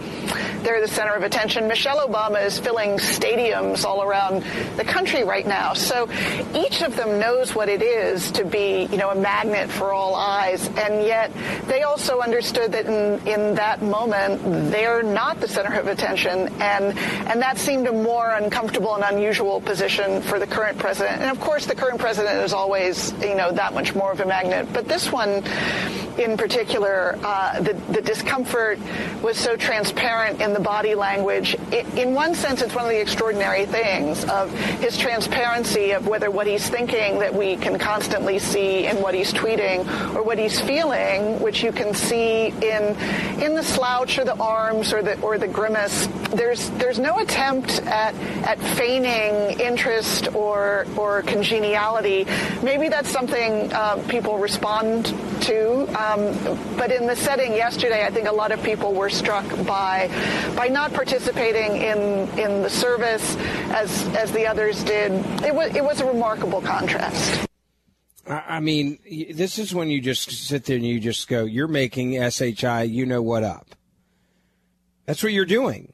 they're the center of attention. Michelle Obama is filling stadiums all around the country right now. So each of them knows what it is to be, you know, a magnet for all eyes. And yet they also understood that in, in that moment, they're not the center of attention. And, and that seemed a more uncomfortable and unusual position for the current president. And of course, the current president is always, you know, that much more of a magnet. But this one in particular, uh, the, the discomfort was so transparent in the body language. It, in one sense, it's one of the extraordinary things of his transparency of whether what he's thinking that we can constantly see in what he's tweeting or what he's feeling, which you can see in in the slouch or the arms or the or the grimace. There's there's no attempt at at feigning interest or or congeniality. Maybe that's something uh, people respond to. Um, but in the setting yesterday, I think a lot of people were struck by by not participating in in the service as as the others did. It was it was a remarkable contrast. I mean, this is when you just sit there and you just go, "You're making SHI, you know what up." That's what you're doing.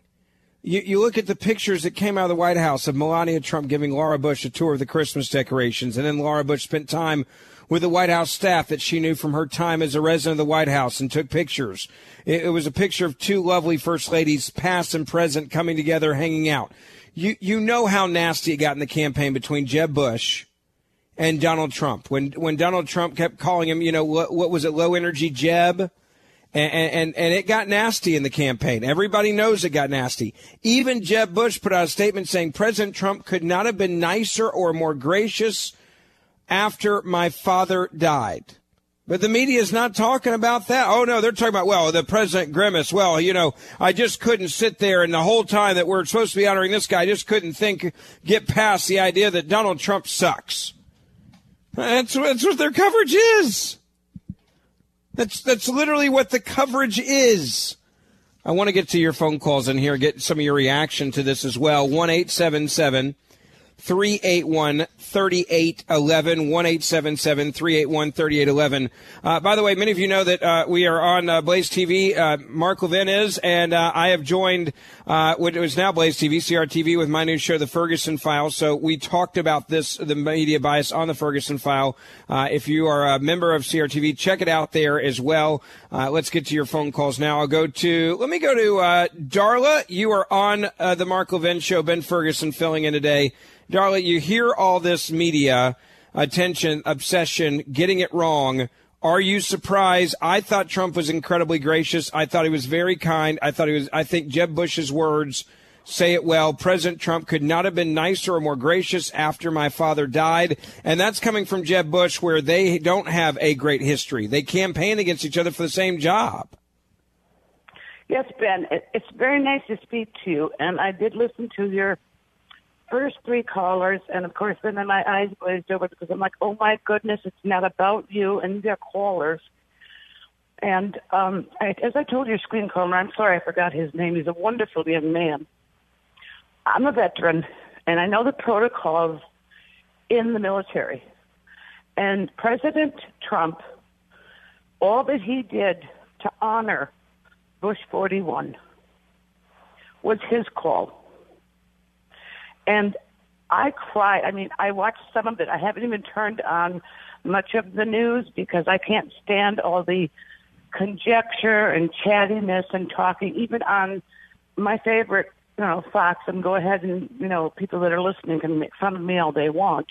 You, you look at the pictures that came out of the White House of Melania Trump giving Laura Bush a tour of the Christmas decorations, and then Laura Bush spent time with the White House staff that she knew from her time as a resident of the White House and took pictures. It, it was a picture of two lovely first ladies, past and present, coming together, hanging out. You you know how nasty it got in the campaign between Jeb Bush and Donald Trump. When when Donald Trump kept calling him, you know, what, what was it, low energy Jeb? And, and, and it got nasty in the campaign. Everybody knows it got nasty. Even Jeb Bush put out a statement saying President Trump could not have been nicer or more gracious after my father died. But the media is not talking about that. Oh no, they're talking about, well, the President Grimace. Well, you know, I just couldn't sit there and the whole time that we're supposed to be honoring this guy, I just couldn't think, get past the idea that Donald Trump sucks. That's, that's what their coverage is. That's, that's literally what the coverage is. I want to get to your phone calls in here, get some of your reaction to this as well. One eight seven seven 877 381 3811 1 381 3811. Uh, by the way, many of you know that uh, we are on uh, Blaze TV. Uh, Mark Levin is, and uh, I have joined uh, what is now Blaze TV, CRTV, with my new show, The Ferguson File. So we talked about this, the media bias on The Ferguson File. if you are a member of CRTV, check it out there as well. let's get to your phone calls now. I'll go to, let me go to Darla. You are on the Mark Levin show. Ben Ferguson filling in today. Darla, you hear all this media attention, obsession, getting it wrong. Are you surprised? I thought Trump was incredibly gracious. I thought he was very kind. I thought he was, I think Jeb Bush's words say it well. President Trump could not have been nicer or more gracious after my father died. And that's coming from Jeb Bush, where they don't have a great history. They campaign against each other for the same job. Yes, Ben, it's very nice to speak to you. And I did listen to your first three callers, and of course, then my eyes glazed over because I'm like, oh my goodness, it's not about you and their callers. And um, I, as I told your screen caller, I'm sorry I forgot his name. He's a wonderful young man. I'm a veteran, and I know the protocols in the military. And President Trump, all that he did to honor Bush 41 was his call and I cry. I mean, I watched some of it. I haven't even turned on much of the news because I can't stand all the conjecture and chattiness and talking, even on my favorite, you know, Fox. And go ahead and, you know, people that are listening can make fun of me all they want.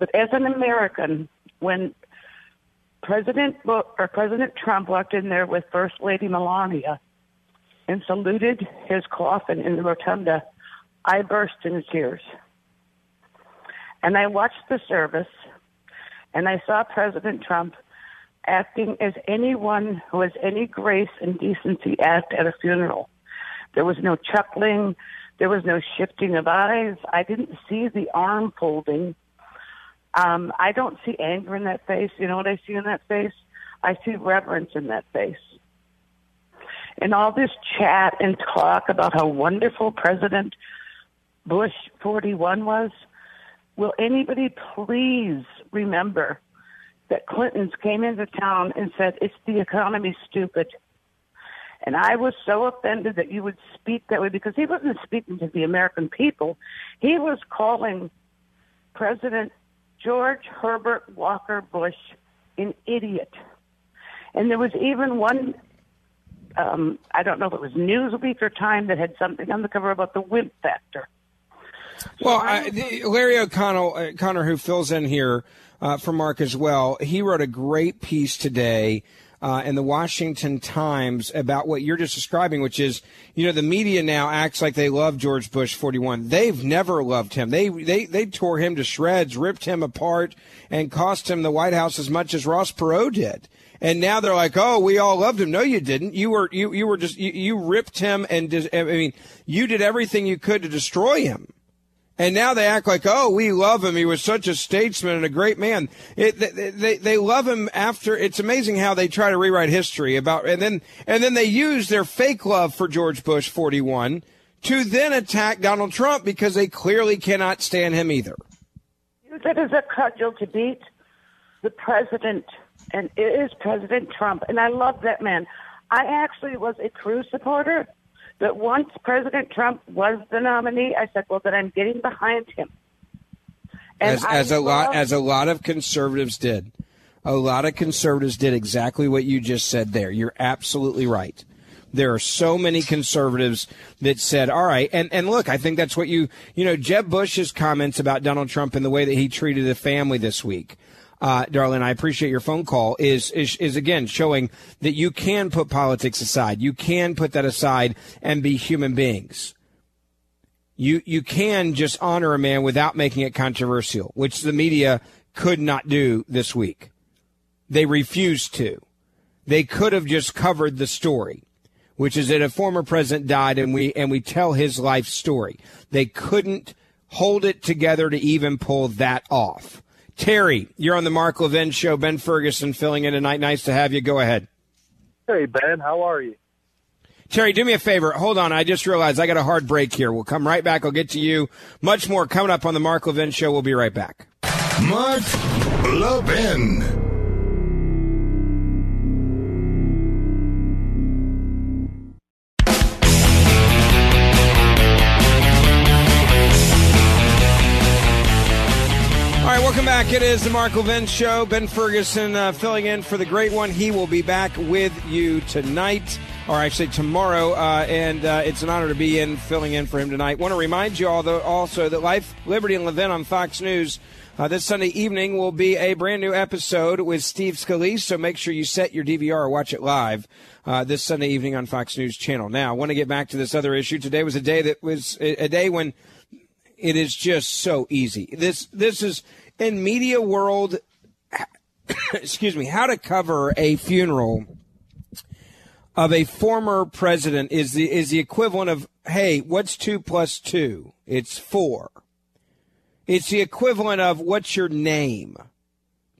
But as an American, when President or President Trump walked in there with First Lady Melania and saluted his coffin in the rotunda, I burst into tears. And I watched the service and I saw President Trump acting as anyone who has any grace and decency act at a funeral. There was no chuckling. There was no shifting of eyes. I didn't see the arm folding. Um, I don't see anger in that face. You know what I see in that face? I see reverence in that face. And all this chat and talk about how wonderful President Bush 41 was, will anybody please remember that Clinton's came into town and said, it's the economy, stupid. And I was so offended that you would speak that way because he wasn't speaking to the American people. He was calling President George Herbert Walker Bush an idiot. And there was even one, um, I don't know if it was Newsweek or Time that had something on the cover about the wimp factor. Well, I, the, Larry O'Connell, uh, Connor, who fills in here uh, for Mark as well, he wrote a great piece today uh, in the Washington Times about what you're just describing, which is, you know, the media now acts like they love George Bush 41. They've never loved him. They they they tore him to shreds, ripped him apart, and cost him the White House as much as Ross Perot did. And now they're like, "Oh, we all loved him." No, you didn't. You were you you were just you, you ripped him and I mean, you did everything you could to destroy him. And now they act like, oh, we love him. He was such a statesman and a great man. It, they, they, they love him after. It's amazing how they try to rewrite history about, and then and then they use their fake love for George Bush 41 to then attack Donald Trump because they clearly cannot stand him either. Use it as a cudgel to beat the president, and it is President Trump. And I love that man. I actually was a Cruz supporter but once President Trump was the nominee, I said, well, then I'm getting behind him. And as, as a lot, as a lot of conservatives did. A lot of conservatives did exactly what you just said there. You're absolutely right. There are so many conservatives that said, all right. And, and look, I think that's what you, you know, Jeb Bush's comments about Donald Trump and the way that he treated the family this week uh, Darla, I appreciate your phone call, is, is, is again showing that you can put politics aside. You can put that aside and be human beings. You, you can just honor a man without making it controversial, which the media could not do this week. They refused to. They could have just covered the story, which is that a former president died and we, and we tell his life story. They couldn't hold it together to even pull that off. Terry, you're on the Mark Levin show. Ben Ferguson filling in tonight. Nice to have you. Go ahead. Hey, Ben. How are you? Terry, do me a favor. Hold on. I just realized I got a hard break here. We'll come right back. I'll get to you. Much more coming up on the Mark Levin show. We'll be right back. Mark Levin. Back. It is the Mark Levin Show. Ben Ferguson uh, filling in for the great one. He will be back with you tonight, or actually tomorrow, uh, and uh, it's an honor to be in filling in for him tonight. Want to remind you all, though, also that Life, Liberty, and Levin on Fox News uh, this Sunday evening will be a brand new episode with Steve Scalise, so make sure you set your DVR or watch it live uh, this Sunday evening on Fox News Channel. Now, I want to get back to this other issue. Today was a day that was a day when it is just so easy. This this is in media world, excuse me, how to cover a funeral of a former president is the is the equivalent of hey, what's two plus two? It's four. It's the equivalent of what's your name?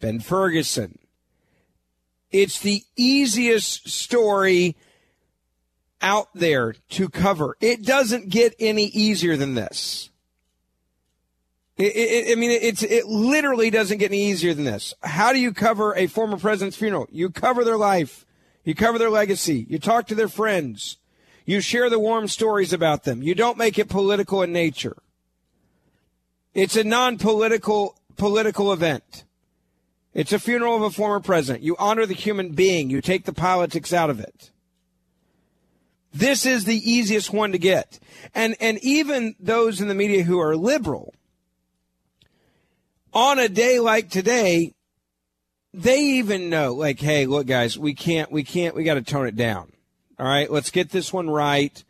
Ben Ferguson. It's the easiest story out there to cover. It doesn't get any easier than this. It, it, I mean, it's it literally doesn't get any easier than this. How do you cover a former president's funeral? You cover their life, you cover their legacy, you talk to their friends, you share the warm stories about them. You don't make it political in nature. It's a non-political political event. It's a funeral of a former president. You honor the human being. You take the politics out of it. This is the easiest one to get. And and even those in the media who are liberal on a day like today, they even know, like, hey, look, guys, we can't, we can't, we got to tone it down. All right, let's get this one right.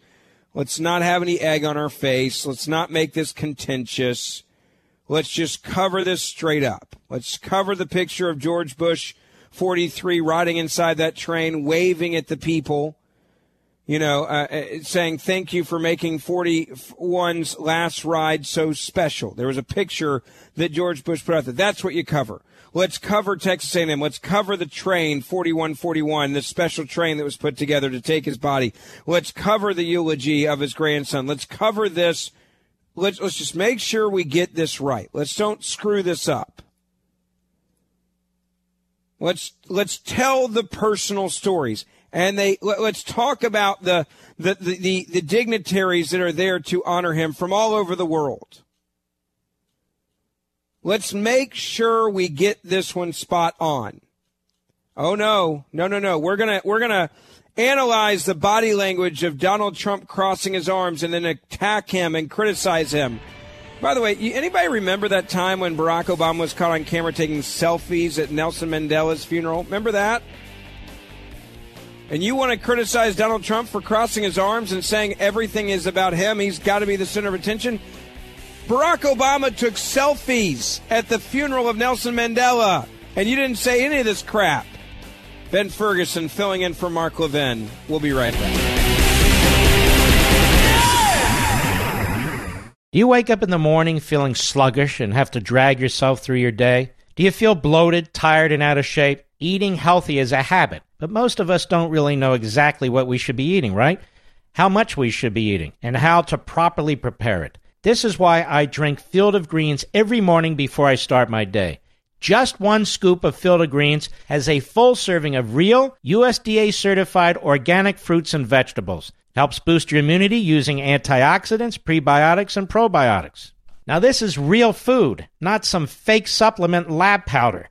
Let's not have any egg on our face. Let's not make this contentious. Let's just cover this straight up. Let's cover the picture of George Bush 43 riding inside that train, waving at the people you know, uh, uh saying thank you for making 41's last ride so special. There was a picture that George Bush put out there. That's what you cover. Let's cover Texas A&M. Let's cover the train 4141, the special train that was put together to take his body. Let's cover the eulogy of his grandson. Let's cover this. Let's let's just make sure we get this right. Let's don't screw this up. Let's let's tell the personal stories and they let, us talk about the the, the the dignitaries that are there to honor him from all over the world. Let's make sure we get this one spot on. Oh no, no, no, no. We're gonna we're gonna analyze the body language of Donald Trump crossing his arms and then attack him and criticize him. By the way, anybody remember that time when Barack Obama was caught on camera taking selfies at Nelson Mandela's funeral? Remember that? And you want to criticize Donald Trump for crossing his arms and saying everything is about him? He's got to be the center of attention. Barack Obama took selfies at the funeral of Nelson Mandela, and you didn't say any of this crap. Ben Ferguson filling in for Mark Levin. We'll be right back. Do you wake up in the morning feeling sluggish and have to drag yourself through your day? Do you feel bloated, tired, and out of shape? Eating healthy is a habit, but most of us don't really know exactly what we should be eating, right? How much we should be eating, and how to properly prepare it. This is why I drink Field of Greens every morning before I start my day. Just one scoop of Field of Greens has a full serving of real, USDA certified organic fruits and vegetables. Helps boost your immunity using antioxidants, prebiotics, and probiotics. Now, this is real food, not some fake supplement lab powder.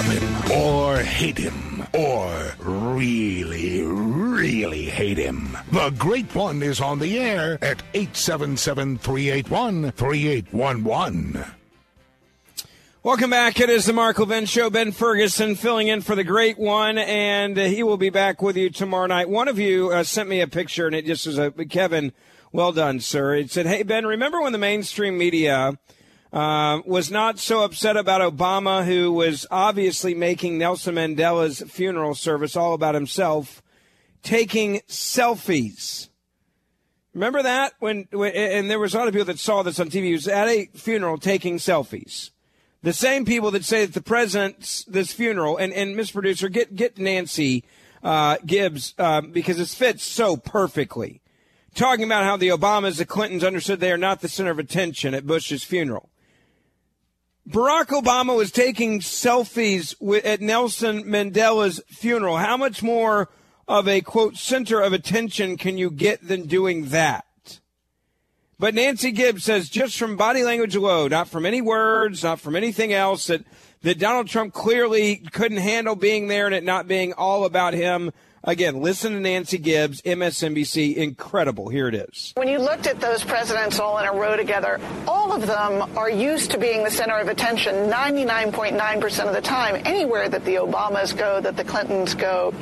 Love him or hate him or really, really hate him. The Great One is on the air at 877 381 3811. Welcome back. It is the Mark Levin Show. Ben Ferguson filling in for the Great One, and he will be back with you tomorrow night. One of you uh, sent me a picture, and it just was a Kevin. Well done, sir. It said, "Hey Ben, remember when the mainstream media?" Uh, was not so upset about Obama, who was obviously making Nelson Mandela's funeral service all about himself, taking selfies. Remember that when, when, and there was a lot of people that saw this on TV. He was at a funeral taking selfies. The same people that say that the president's this funeral and and Miss Producer get get Nancy uh, Gibbs uh, because this fits so perfectly. Talking about how the Obamas, the Clintons understood they are not the center of attention at Bush's funeral. Barack Obama was taking selfies with, at Nelson Mandela's funeral. How much more of a quote center of attention can you get than doing that? But Nancy Gibbs says just from body language alone, not from any words, not from anything else, that, that Donald Trump clearly couldn't handle being there and it not being all about him Again, listen to Nancy Gibbs, MSNBC. Incredible. Here it is. When you looked at those presidents all in a row together, all of them are used to being the center of attention 99.9% of the time. Anywhere that the Obamas go, that the Clintons go,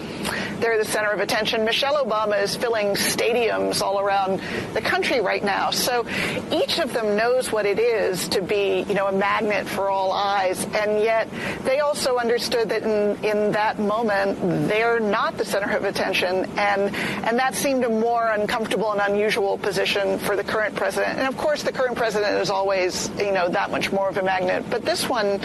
they're the center of attention. Michelle Obama is filling stadiums all around the country right now. So each of them knows what it is to be, you know, a magnet for all eyes. And yet they also understood that in, in that moment, they're not the center center of attention, and and that seemed a more uncomfortable and unusual position for the current president. And of course, the current president is always, you know, that much more of a magnet. But this one,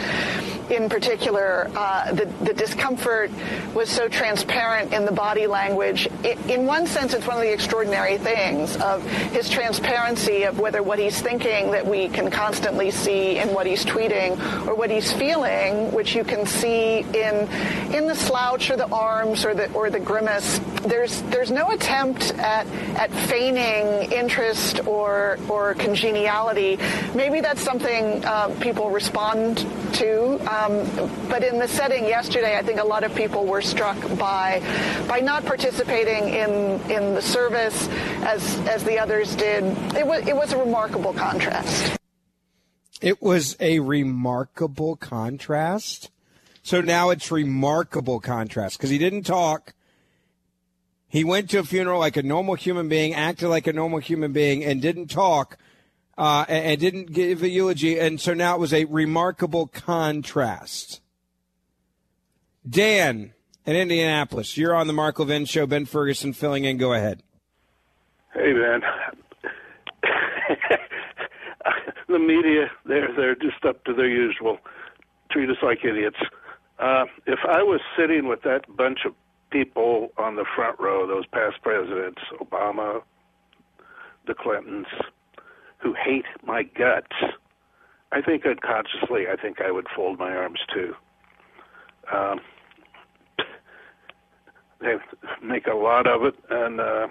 in particular, uh, the the discomfort was so transparent in the body language. It, in one sense, it's one of the extraordinary things of his transparency of whether what he's thinking that we can constantly see in what he's tweeting or what he's feeling, which you can see in in the slouch or the arms or the or the grimace. There's there's no attempt at at feigning interest or or congeniality. Maybe that's something uh, people respond to. Um, but in the setting yesterday, I think a lot of people were struck by by not participating in in the service as as the others did. It was it was a remarkable contrast. It was a remarkable contrast. So now it's remarkable contrast because he didn't talk he went to a funeral like a normal human being, acted like a normal human being, and didn't talk uh, and, and didn't give a eulogy. And so now it was a remarkable contrast. Dan in Indianapolis, you're on the Mark Levin Show. Ben Ferguson filling in. Go ahead. Hey, man. the media, they're they're just up to their usual. Treat us like idiots. Uh, if I was sitting with that bunch of people on the front row, those past presidents, Obama, the Clintons, who hate my guts, I think unconsciously, I think I would fold my arms too. Um, they make a lot of it, and uh,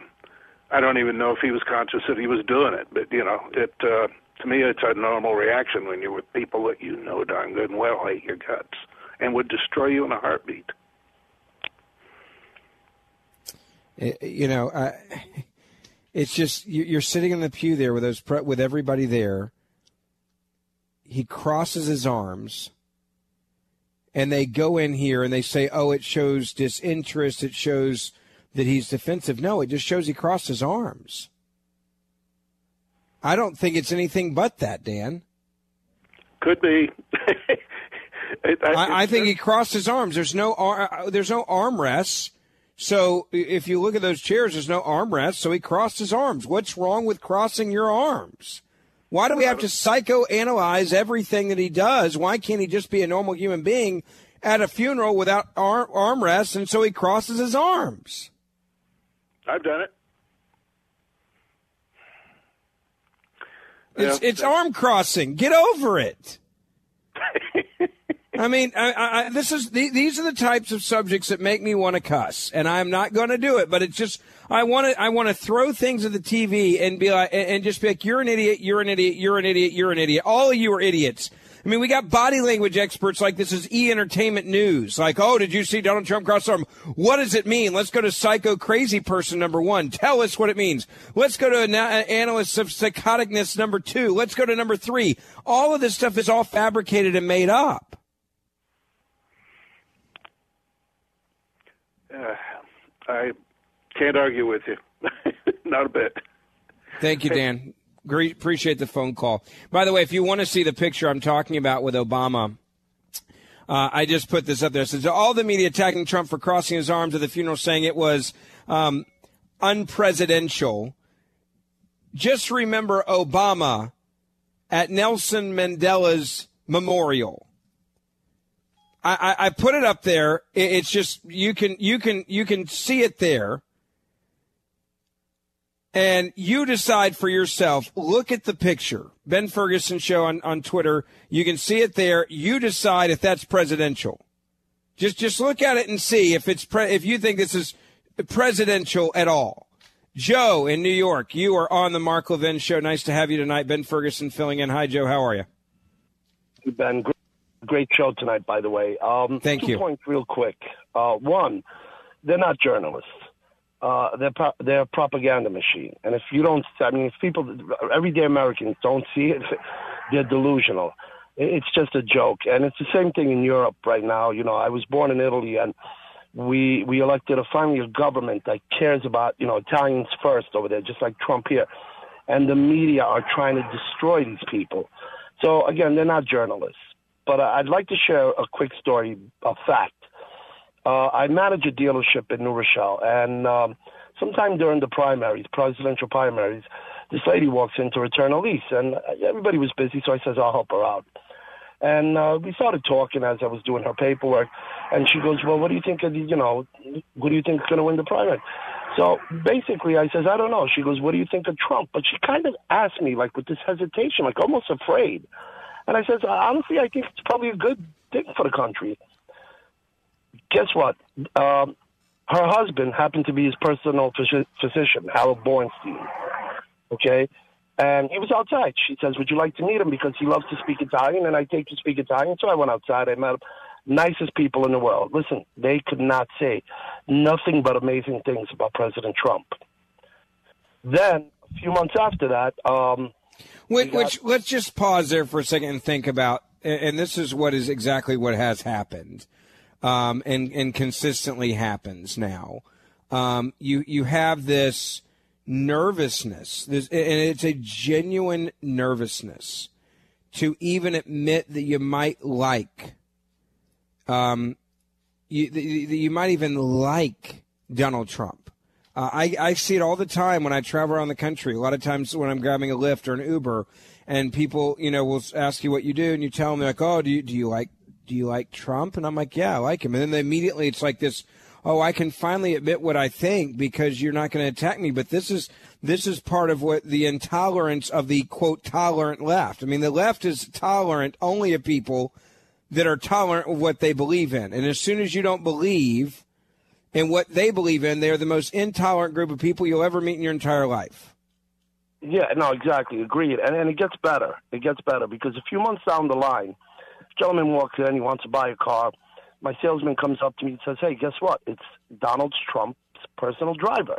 I don't even know if he was conscious that he was doing it. But you know, it uh, to me, it's a normal reaction when you're with people that you know darn good and well hate your guts and would destroy you in a heartbeat. you know, uh, it's just you're sitting in the pew there with those with everybody there. He crosses his arms, and they go in here and they say, "Oh, it shows disinterest. It shows that he's defensive." No, it just shows he crossed his arms. I don't think it's anything but that, Dan. Could be. I, I, I, think he crossed his arms. There's no ar- uh, there's no armrests. So if you look at those chairs, there's no armrests. So he crossed his arms. What's wrong with crossing your arms? Why do we have to psychoanalyze everything that he does? Why can't he just be a normal human being at a funeral without arm- armrests? And so he crosses his arms. I've done it. It's, yeah. it's arm crossing. Get over it. I mean, I, I, this is these are the types of subjects that make me want to cuss, and I'm not going to do it. But it's just I want to I want to throw things at the TV and be like and just be like, you're an idiot, you're an idiot, you're an idiot, you're an idiot. All of you are idiots. I mean, we got body language experts like this is E Entertainment News. Like, oh, did you see Donald Trump cross arm? What does it mean? Let's go to psycho crazy person number one. Tell us what it means. Let's go to an analyst of psychoticness number two. Let's go to number three. All of this stuff is all fabricated and made up. Uh, I can't argue with you. Not a bit. Thank you, Dan. Appreciate the phone call. By the way, if you want to see the picture I'm talking about with Obama, uh, I just put this up there. It says all the media attacking Trump for crossing his arms at the funeral, saying it was um, unpresidential. Just remember Obama at Nelson Mandela's memorial. I, I, put it up there. It's just you can you can you can see it there and you decide for yourself. Look at the picture. Ben Ferguson show on, on Twitter. You can see it there. You decide if that's presidential. Just just look at it and see if it's pre- if you think this is presidential at all. Joe in New York, you are on the Mark Levin show. Nice to have you tonight. Ben Ferguson filling in. Hi, Joe. How are you? Ben, great show tonight, by the way. Um, Thank two you. points, real quick. Uh, one, they're not journalists uh, they're pro- they're a propaganda machine. And if you don't, I mean, if people, everyday Americans don't see it, they're delusional. It's just a joke, and it's the same thing in Europe right now. You know, I was born in Italy, and we we elected a finally a government that cares about you know Italians first over there, just like Trump here. And the media are trying to destroy these people. So again, they're not journalists. But I'd like to share a quick story, a fact uh, I manage a dealership in New Rochelle, and um, sometime during the primaries, presidential primaries, this lady walks in to return a lease, and everybody was busy, so I says I'll help her out. And uh, we started talking as I was doing her paperwork, and she goes, "Well, what do you think of the, you know, what do you think is going to win the primary?" So basically, I says, "I don't know." She goes, "What do you think of Trump?" But she kind of asked me like with this hesitation, like almost afraid. And I says, "Honestly, I think it's probably a good thing for the country." guess what? Um, her husband happened to be his personal physician, Harold Bornstein. Okay? And he was outside. She says, Would you like to meet him? Because he loves to speak Italian, and I take to speak Italian. So I went outside. I met him. Nicest people in the world. Listen, they could not say nothing but amazing things about President Trump. Then, a few months after that, um, which, got- which let's just pause there for a second and think about, and this is what is exactly what has happened um, and and consistently happens now. Um, you you have this nervousness, this, and it's a genuine nervousness to even admit that you might like, um, you, you might even like Donald Trump. Uh, I, I see it all the time when I travel around the country. A lot of times when I'm grabbing a Lyft or an Uber, and people, you know, will ask you what you do, and you tell them, like, "Oh, do you do you like do you like Trump?" And I'm like, "Yeah, I like him." And then they immediately, it's like this, "Oh, I can finally admit what I think because you're not going to attack me." But this is this is part of what the intolerance of the quote tolerant left. I mean, the left is tolerant only of people that are tolerant of what they believe in, and as soon as you don't believe in what they believe in, they're the most intolerant group of people you'll ever meet in your entire life. Yeah, no, exactly. Agreed. And, and it gets better. It gets better because a few months down the line, gentleman walks in, he wants to buy a car. My salesman comes up to me and says, Hey, guess what? It's Donald Trump's personal driver.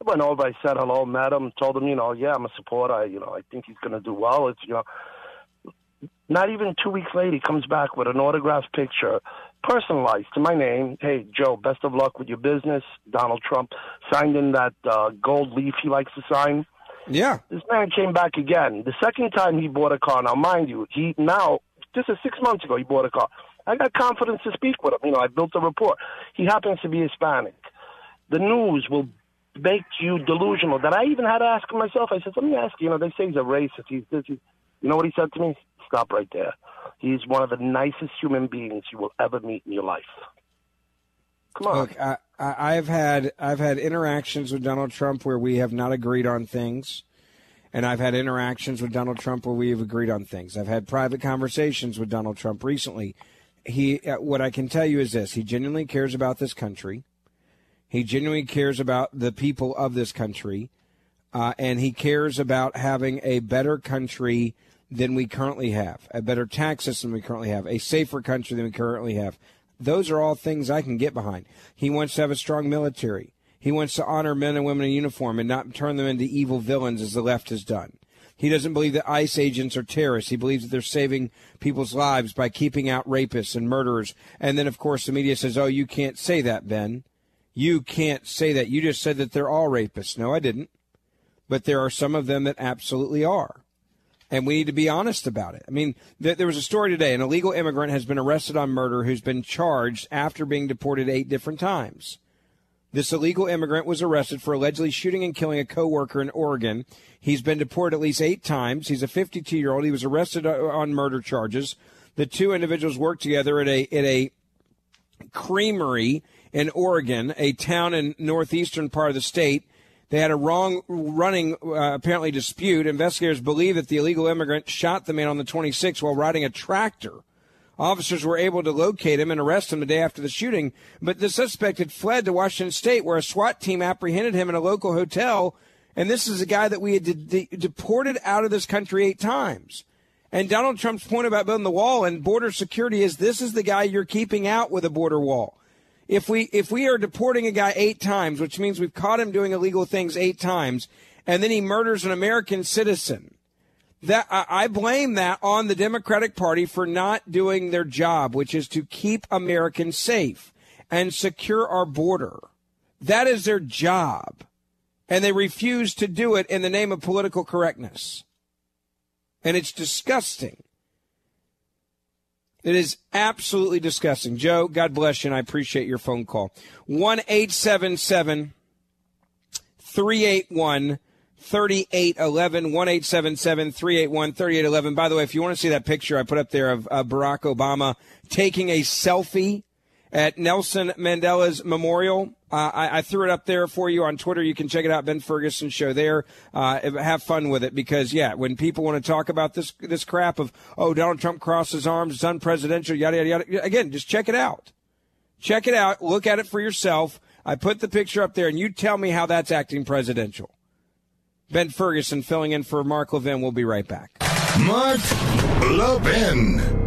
I went over, I said hello, met him, told him, you know, yeah, I'm a supporter. I, you know, I think he's going to do well. It's, you know, not even two weeks later, he comes back with an autographed picture, personalized to my name. Hey, Joe, best of luck with your business. Donald Trump signed in that uh, gold leaf he likes to sign. Yeah. This man came back again. The second time he bought a car, now mind you, he now, this is six months ago, he bought a car. I got confidence to speak with him. You know, I built a rapport. He happens to be Hispanic. The news will make you delusional that I even had to ask him myself. I said, let me ask you, you know, they say he's a racist. He's this. He's, you know what he said to me? Stop right there. He's one of the nicest human beings you will ever meet in your life. Come on. Look, I, I've had I've had interactions with Donald Trump where we have not agreed on things, and I've had interactions with Donald Trump where we have agreed on things. I've had private conversations with Donald Trump recently. He, uh, what I can tell you is this: he genuinely cares about this country. He genuinely cares about the people of this country, uh, and he cares about having a better country than we currently have, a better tax system we currently have, a safer country than we currently have. Those are all things I can get behind. He wants to have a strong military. He wants to honor men and women in uniform and not turn them into evil villains as the left has done. He doesn't believe that ICE agents are terrorists. He believes that they're saving people's lives by keeping out rapists and murderers. And then, of course, the media says, oh, you can't say that, Ben. You can't say that. You just said that they're all rapists. No, I didn't. But there are some of them that absolutely are and we need to be honest about it. I mean, th- there was a story today: an illegal immigrant has been arrested on murder, who's been charged after being deported eight different times. This illegal immigrant was arrested for allegedly shooting and killing a coworker in Oregon. He's been deported at least eight times. He's a 52 year old. He was arrested uh, on murder charges. The two individuals worked together at a at a creamery in Oregon, a town in northeastern part of the state. They had a wrong running, uh, apparently, dispute. Investigators believe that the illegal immigrant shot the man on the 26th while riding a tractor. Officers were able to locate him and arrest him the day after the shooting, but the suspect had fled to Washington State, where a SWAT team apprehended him in a local hotel. And this is a guy that we had de- de- deported out of this country eight times. And Donald Trump's point about building the wall and border security is this is the guy you're keeping out with a border wall if we if we are deporting a guy eight times, which means we've caught him doing illegal things eight times, and then he murders an American citizen, that I blame that on the Democratic Party for not doing their job, which is to keep Americans safe and secure our border. That is their job. And they refuse to do it in the name of political correctness. And it's disgusting. It is absolutely disgusting. Joe, God bless you, and I appreciate your phone call. 1 877 381 3811. 1 877 381 3811. By the way, if you want to see that picture I put up there of uh, Barack Obama taking a selfie at Nelson Mandela's memorial. Uh, I, I, threw it up there for you on Twitter. You can check it out, Ben Ferguson Show there. Uh, have fun with it because, yeah, when people want to talk about this this crap of oh Donald Trump crossed his arms, it's unpresidential, yada yada yada. Again, just check it out. Check it out. Look at it for yourself. I put the picture up there, and you tell me how that's acting presidential. Ben Ferguson filling in for Mark Levin. We'll be right back. Mark Levin.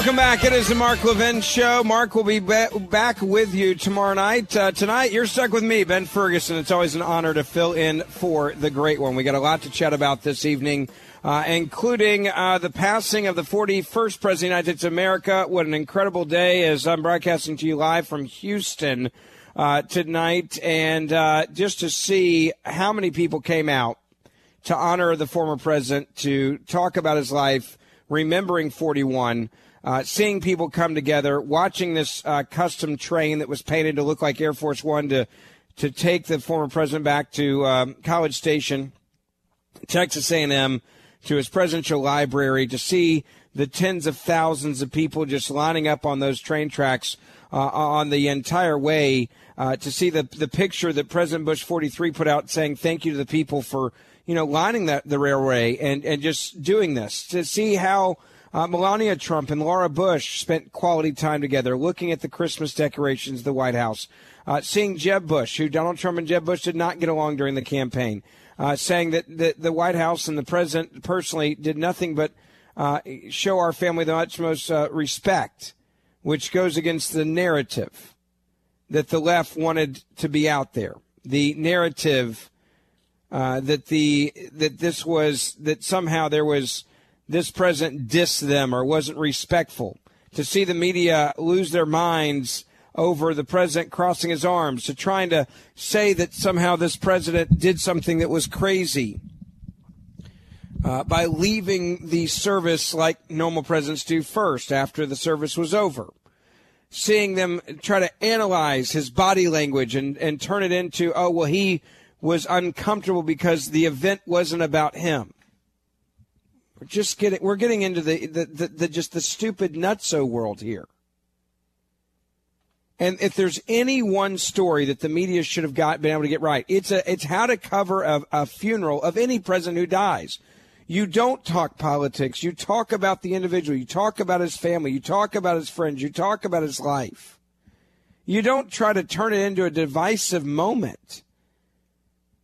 Welcome back. It is the Mark Levin Show. Mark will be back with you tomorrow night. Uh, tonight, you're stuck with me, Ben Ferguson. It's always an honor to fill in for the great one. We got a lot to chat about this evening, uh, including uh, the passing of the 41st President of the United States of America. What an incredible day as I'm broadcasting to you live from Houston. uh, tonight, and uh, just to see how many people came out to honor the former president, to talk about his life, remembering 41. Uh, seeing people come together, watching this uh, custom train that was painted to look like Air Force One to to take the former president back to um, College Station, Texas A&M, to his presidential library to see the tens of thousands of people just lining up on those train tracks uh, on the entire way uh, to see the the picture that President Bush 43 put out saying thank you to the people for you know lining that the railway and and just doing this. To see how uh, Melania Trump and Laura Bush spent quality time together looking at the Christmas decorations of the White House. Uh, seeing Jeb Bush, who Donald Trump and Jeb Bush did not get along during the campaign, uh, saying that the, the White House and the president personally did nothing but uh, show our family the utmost uh, respect, which goes against the narrative that the left wanted to be out there. The narrative uh, that the that this was that somehow there was this president dissed them or wasn't respectful. To see the media lose their minds over the president crossing his arms, to trying to say that somehow this president did something that was crazy uh, by leaving the service like normal presidents do first after the service was over. Seeing them try to analyze his body language and, and turn it into, oh, well, he was uncomfortable because the event wasn't about him. We're just getting, we're getting into the, the, the, the just the stupid nutso world here. And if there's any one story that the media should have got been able to get right, it's a it's how to cover a, a funeral of any president who dies. You don't talk politics. You talk about the individual. You talk about his family. You talk about his friends. You talk about his life. You don't try to turn it into a divisive moment.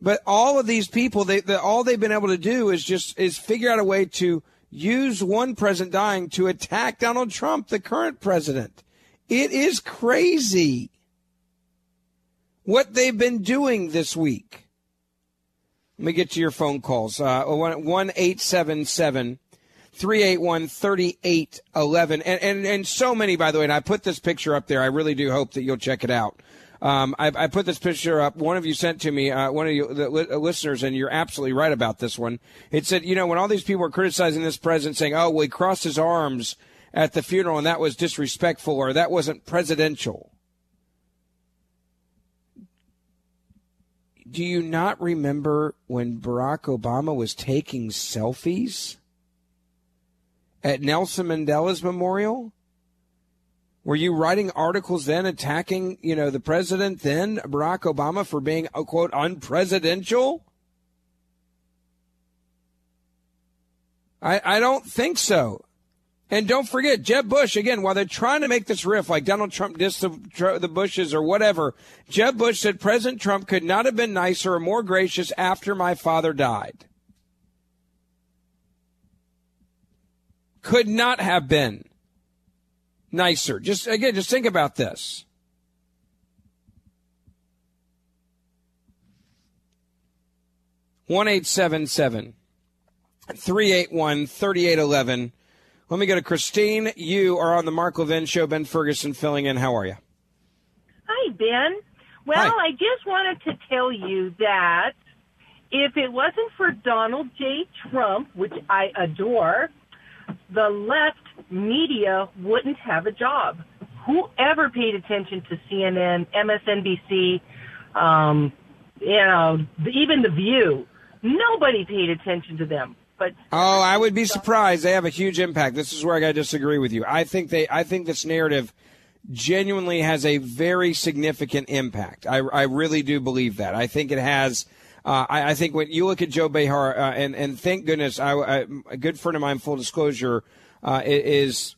But all of these people, they, they, all they've been able to do is just is figure out a way to use one president dying to attack Donald Trump, the current president. It is crazy what they've been doing this week. Let me get to your phone calls. Uh, 1 877 381 3811. And, and so many, by the way, and I put this picture up there. I really do hope that you'll check it out. Um, I, I, put this picture up. One of you sent to me, uh, one of you the li- listeners, and you're absolutely right about this one. It said, you know, when all these people are criticizing this president, saying, "Oh, well, he crossed his arms at the funeral, and that was disrespectful, or that wasn't presidential. Do you not remember when Barack Obama was taking selfies at Nelson Mandela's memorial? Were you writing articles then attacking, you know, the president then, Barack Obama, for being, uh, quote, unpresidential? I, I don't think so. And don't forget, Jeb Bush, again, while they're trying to make this riff like Donald Trump dissed the, the Bushes or whatever, Jeb Bush said President Trump could not have been nicer or more gracious after my father died. Could not have been nicer. Just, again, just think about this. One eight seven seven three eight one thirty eight eleven. Let me go to Christine. You are on the Mark Levin Show. Ben Ferguson filling in. How are you? Hi, Ben. Well, Hi. I just wanted to tell you that if it wasn't for Donald J. Trump, which I adore, the left media wouldn't have a job. Whoever paid attention to CNN, MSNBC, um, you know, even The View, nobody paid attention to them. But oh, I would be surprised. They have a huge impact. This is where I got to disagree with you. I think they. I think this narrative genuinely has a very significant impact. I, I really do believe that. I think it has. Uh, I, I, think when you look at Joy Behar, uh, and and thank goodness, I, I, a good friend of mine, full disclosure, uh, is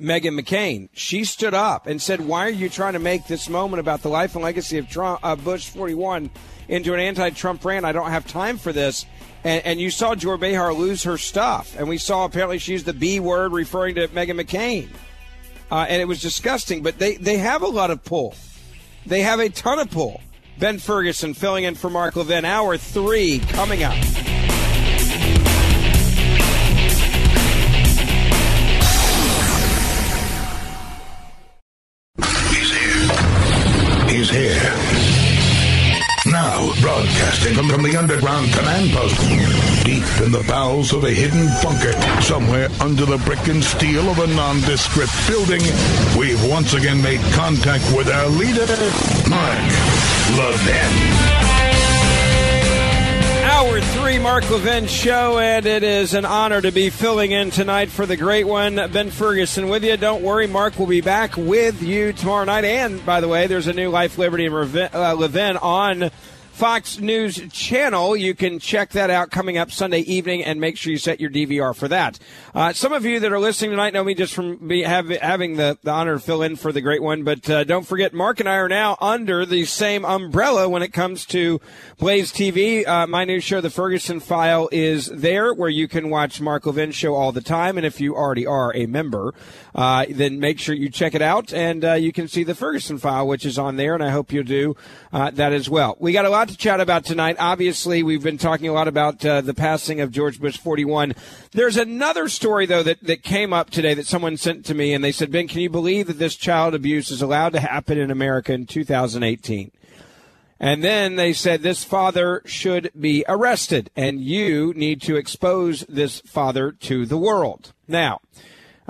Meghan McCain. She stood up and said, "Why are you trying to make this moment about the life and legacy of Trump, uh, Bush 41 into an anti-Trump rant? I don't have time for this." And, and you saw Joy Behar lose her stuff. And we saw apparently she used the B word referring to Meghan McCain. Uh, and it was disgusting. But they, they have a lot of pull. They have a ton of pull. Ben Ferguson filling in for Mark Levin. Hour three coming up. Now, broadcasting from, from the underground command post, deep in the bowels of a hidden bunker, somewhere under the brick and steel of a nondescript building, we've once again made contact with our leader, Mark Levin. Hour three, Mark Levin show, and it is an honor to be filling in tonight for the great one, Ben Ferguson, with you. Don't worry, Mark will be back with you tomorrow night. And by the way, there's a new Life, Liberty, and uh, Levin on Fox News channel. You can check that out coming up Sunday evening and make sure you set your DVR for that. Uh, some of you that are listening tonight know me just from be, have, having the, the honor to fill in for the great one, but uh, don't forget, Mark and I are now under the same umbrella when it comes to Blaze TV. Uh, my new show, The Ferguson File, is there where you can watch Mark Levin show all the time. And if you already are a member, uh, then make sure you check it out and uh, you can see The Ferguson File, which is on there. And I hope you'll do uh, that as well. We got a lot to chat about tonight. Obviously, we've been talking a lot about uh, the passing of George Bush 41. There's another story, though, that, that came up today that someone sent to me, and they said, Ben, can you believe that this child abuse is allowed to happen in America in 2018? And then they said this father should be arrested, and you need to expose this father to the world. Now,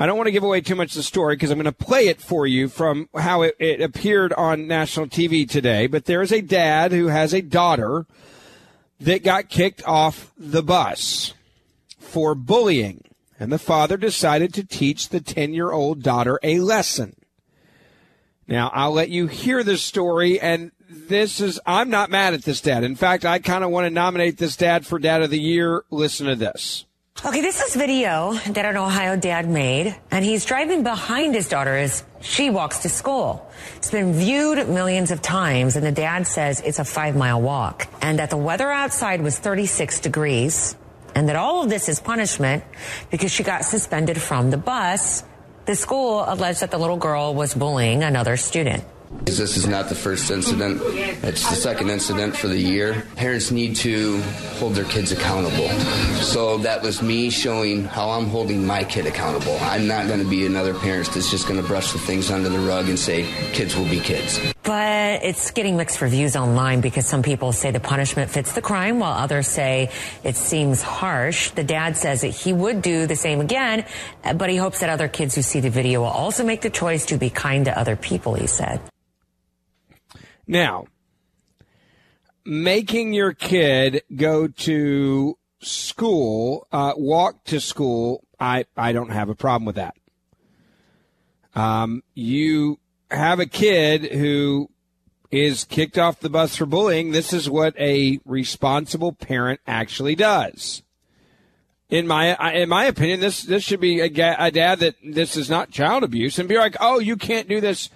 I don't want to give away too much of the story because I'm going to play it for you from how it, it appeared on national TV today. But there is a dad who has a daughter that got kicked off the bus for bullying. And the father decided to teach the 10 year old daughter a lesson. Now, I'll let you hear this story. And this is, I'm not mad at this dad. In fact, I kind of want to nominate this dad for Dad of the Year. Listen to this. Okay, this is video that an Ohio dad made, and he's driving behind his daughter as she walks to school. It's been viewed millions of times, and the dad says it's a five mile walk, and that the weather outside was 36 degrees, and that all of this is punishment because she got suspended from the bus. The school alleged that the little girl was bullying another student. This is not the first incident. It's the second incident for the year. Parents need to hold their kids accountable. So that was me showing how I'm holding my kid accountable. I'm not going to be another parent that's just going to brush the things under the rug and say kids will be kids. But it's getting mixed reviews online because some people say the punishment fits the crime while others say it seems harsh. The dad says that he would do the same again, but he hopes that other kids who see the video will also make the choice to be kind to other people, he said. Now, making your kid go to school, uh, walk to school, I, I don't have a problem with that. Um, you have a kid who is kicked off the bus for bullying. This is what a responsible parent actually does. In my in my opinion, this this should be a, a dad that this is not child abuse, and be like, oh, you can't do this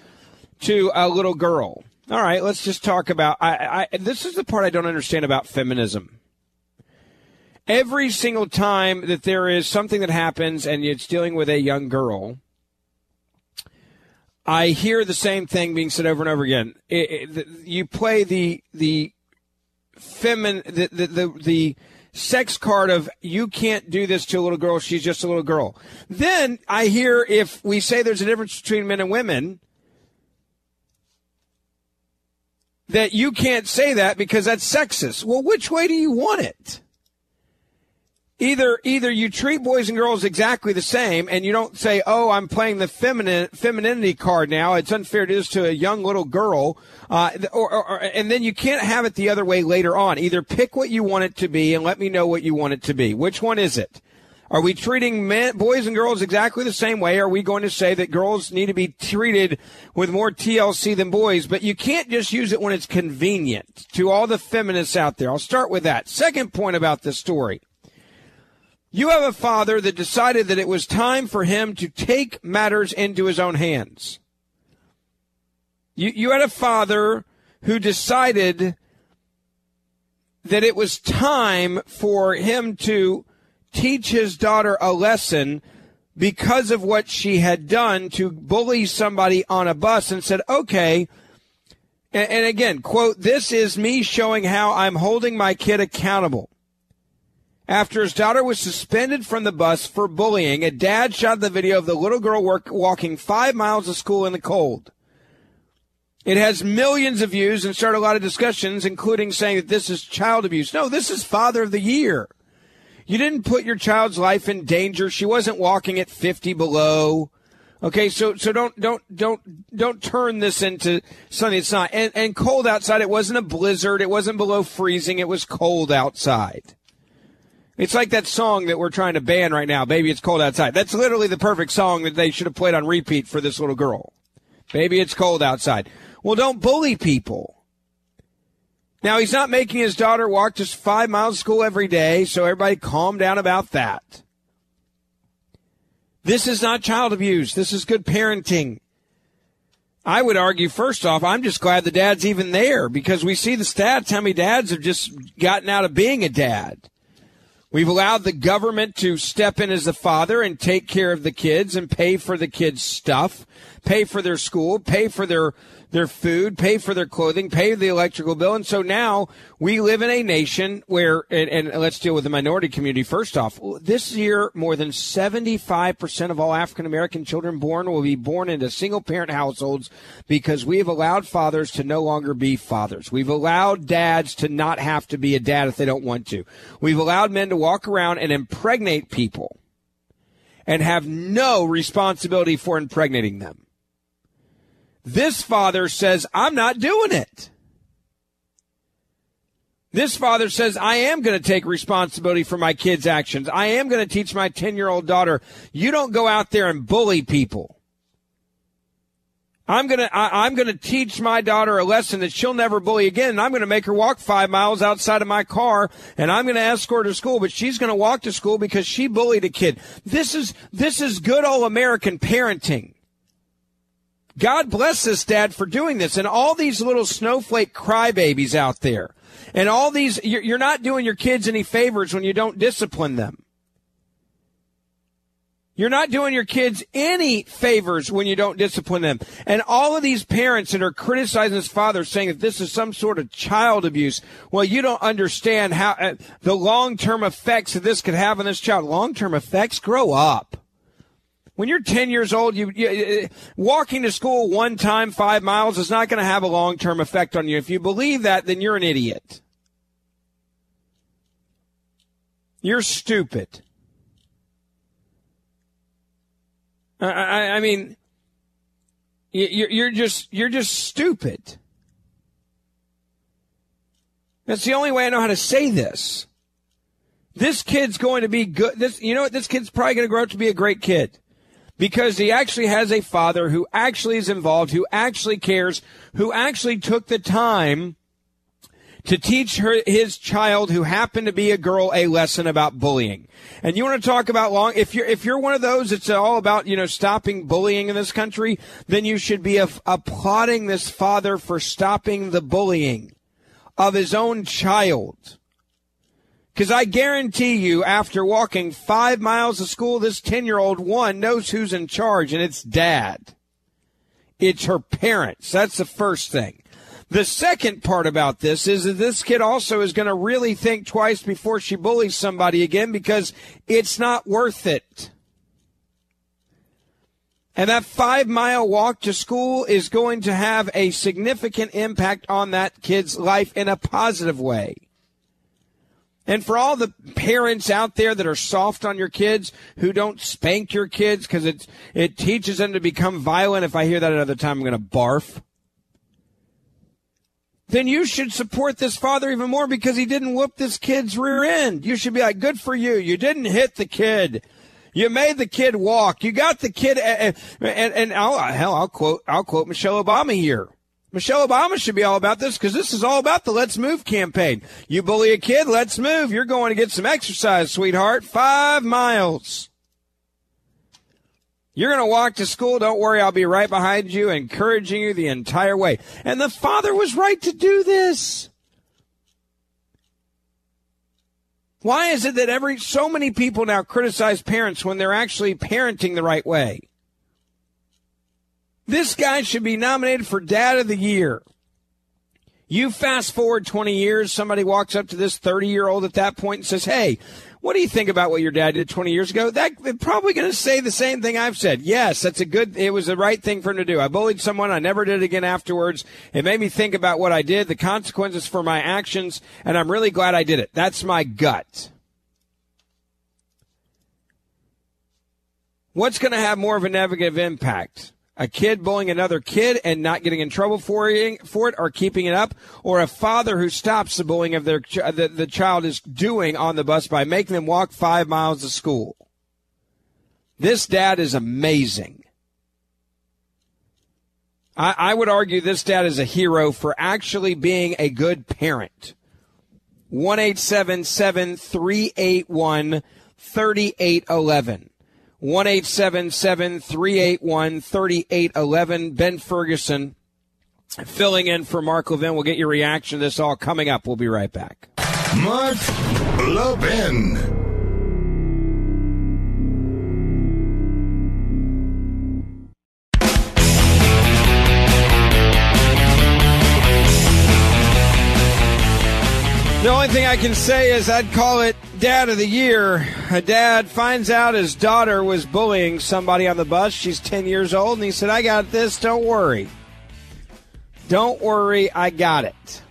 to a little girl. All right, let's just talk about. I, I, this is the part I don't understand about feminism. Every single time that there is something that happens and it's dealing with a young girl, I hear the same thing being said over and over again. It, it, you play the the feminine the, the the the sex card of you can't do this to a little girl. She's just a little girl. Then I hear if we say there's a difference between men and women that you can't say that because that's sexist. Well, which way do you want it? Either either you treat boys and girls exactly the same and you don't say, "Oh, I'm playing the feminine femininity card now. It's unfair to to a young little girl." Uh, or, or, and then you can't have it the other way later on. Either pick what you want it to be and let me know what you want it to be. Which one is it? Are we treating men, boys and girls exactly the same way? Are we going to say that girls need to be treated with more TLC than boys? But you can't just use it when it's convenient to all the feminists out there. I'll start with that. Second point about this story. You have a father that decided that it was time for him to take matters into his own hands. You, you had a father who decided that it was time for him to teach his daughter a lesson because of what she had done to bully somebody on a bus and said, okay. And, and again, quote, this is me showing how I'm holding my kid accountable. After his daughter was suspended from the bus for bullying, a dad shot the video of the little girl work, walking five miles to school in the cold. It has millions of views and started a lot of discussions, including saying that this is child abuse. No, this is Father of the Year. You didn't put your child's life in danger. She wasn't walking at 50 below. Okay, so so don't don't don't don't turn this into something it's not. And, and cold outside. It wasn't a blizzard. It wasn't below freezing. It was cold outside. It's like that song that we're trying to ban right now. Baby, it's cold outside. That's literally the perfect song that they should have played on repeat for this little girl. Baby, it's cold outside. Well, don't bully people. Now, he's not making his daughter walk just five miles to school every day, so everybody calm down about that. This is not child abuse. This is good parenting. I would argue, first off, I'm just glad the dad's even there because we see the stats how many dads have just gotten out of being a dad. We've allowed the government to step in as the father and take care of the kids and pay for the kids' stuff, pay for their school, pay for their their food, pay for their clothing, pay the electrical bill. And so now we live in a nation where, and, and, let's deal with the minority community first off. This year, more than 75% of all African American children born will be born into single parent households because we have allowed fathers to no longer be fathers. We've allowed dads to not have to be a dad if they don't want to. We've allowed men to walk around and impregnate people and have no responsibility for impregnating them. This father says, I'm not doing it. This father says, I am going to take responsibility for my kids' actions. I am going to teach my 10 year old daughter, you don't go out there and bully people. I'm going to, I'm going to teach my daughter a lesson that she'll never bully again. And I'm going to make her walk five miles outside of my car and I'm going to escort her to school, but she's going to walk to school because she bullied a kid. This is, this is good old American parenting. God bless this dad for doing this and all these little snowflake crybabies out there. And all these, you're not doing your kids any favors when you don't discipline them. You're not doing your kids any favors when you don't discipline them. And all of these parents that are criticizing this father saying that this is some sort of child abuse. Well, you don't understand how uh, the long-term effects that this could have on this child. Long-term effects grow up. When you're 10 years old, you, you uh, walking to school one time, five miles is not going to have a long term effect on you. If you believe that, then you're an idiot. You're stupid. I, I, I mean, you're, you're just you're just stupid. That's the only way I know how to say this. This kid's going to be good. This, you know what? This kid's probably going to grow up to be a great kid because he actually has a father who actually is involved, who actually cares, who actually took the time to teach her, his child who happened to be a girl a lesson about bullying. And you want to talk about long, if you're, if you're one of those it's all about, you know, stopping bullying in this country, then you should be applauding this father for stopping the bullying of his own child. Because I guarantee you, after walking five miles to school, this 10 year old one knows who's in charge, and it's dad. It's her parents. That's the first thing. The second part about this is that this kid also is going to really think twice before she bullies somebody again because it's not worth it. And that five mile walk to school is going to have a significant impact on that kid's life in a positive way. And for all the parents out there that are soft on your kids, who don't spank your kids because it it teaches them to become violent. If I hear that another time, I'm going to barf. Then you should support this father even more because he didn't whoop this kid's rear end. You should be like, good for you. You didn't hit the kid. You made the kid walk. You got the kid, and, and, and I'll, hell, I'll quote, I'll quote Michelle Obama here. Michelle Obama should be all about this because this is all about the Let's Move campaign. You bully a kid, let's move. You're going to get some exercise, sweetheart. Five miles. You're going to walk to school. Don't worry. I'll be right behind you, encouraging you the entire way. And the father was right to do this. Why is it that every, so many people now criticize parents when they're actually parenting the right way? This guy should be nominated for Dad of the Year. You fast forward 20 years, somebody walks up to this 30 year old at that point and says, Hey, What do you think about what your dad did 20 years ago? That they're probably going to say the same thing I've said. Yes, that's a good. It was the right thing for him to do. I bullied someone. I never did it again afterwards. It made me think about what I did, the consequences for my actions, and I'm really glad I did it. That's my gut. What's going to have more of a negative impact? A kid bullying another kid and not getting in trouble for it, or keeping it up, or a father who stops the bullying of their uh, the, the child is doing on the bus by making them walk five miles to school. This dad is amazing. I, I would argue this dad is a hero for actually being a good parent. One eight seven seven three eight one thirty eight eleven. 1 381 3811. Ben Ferguson filling in for Mark Levin. We'll get your reaction to this all coming up. We'll be right back. Mark Levin. The only thing I can say is I'd call it Dad of the Year. A dad finds out his daughter was bullying somebody on the bus. She's 10 years old, and he said, I got this. Don't worry. Don't worry. I got it.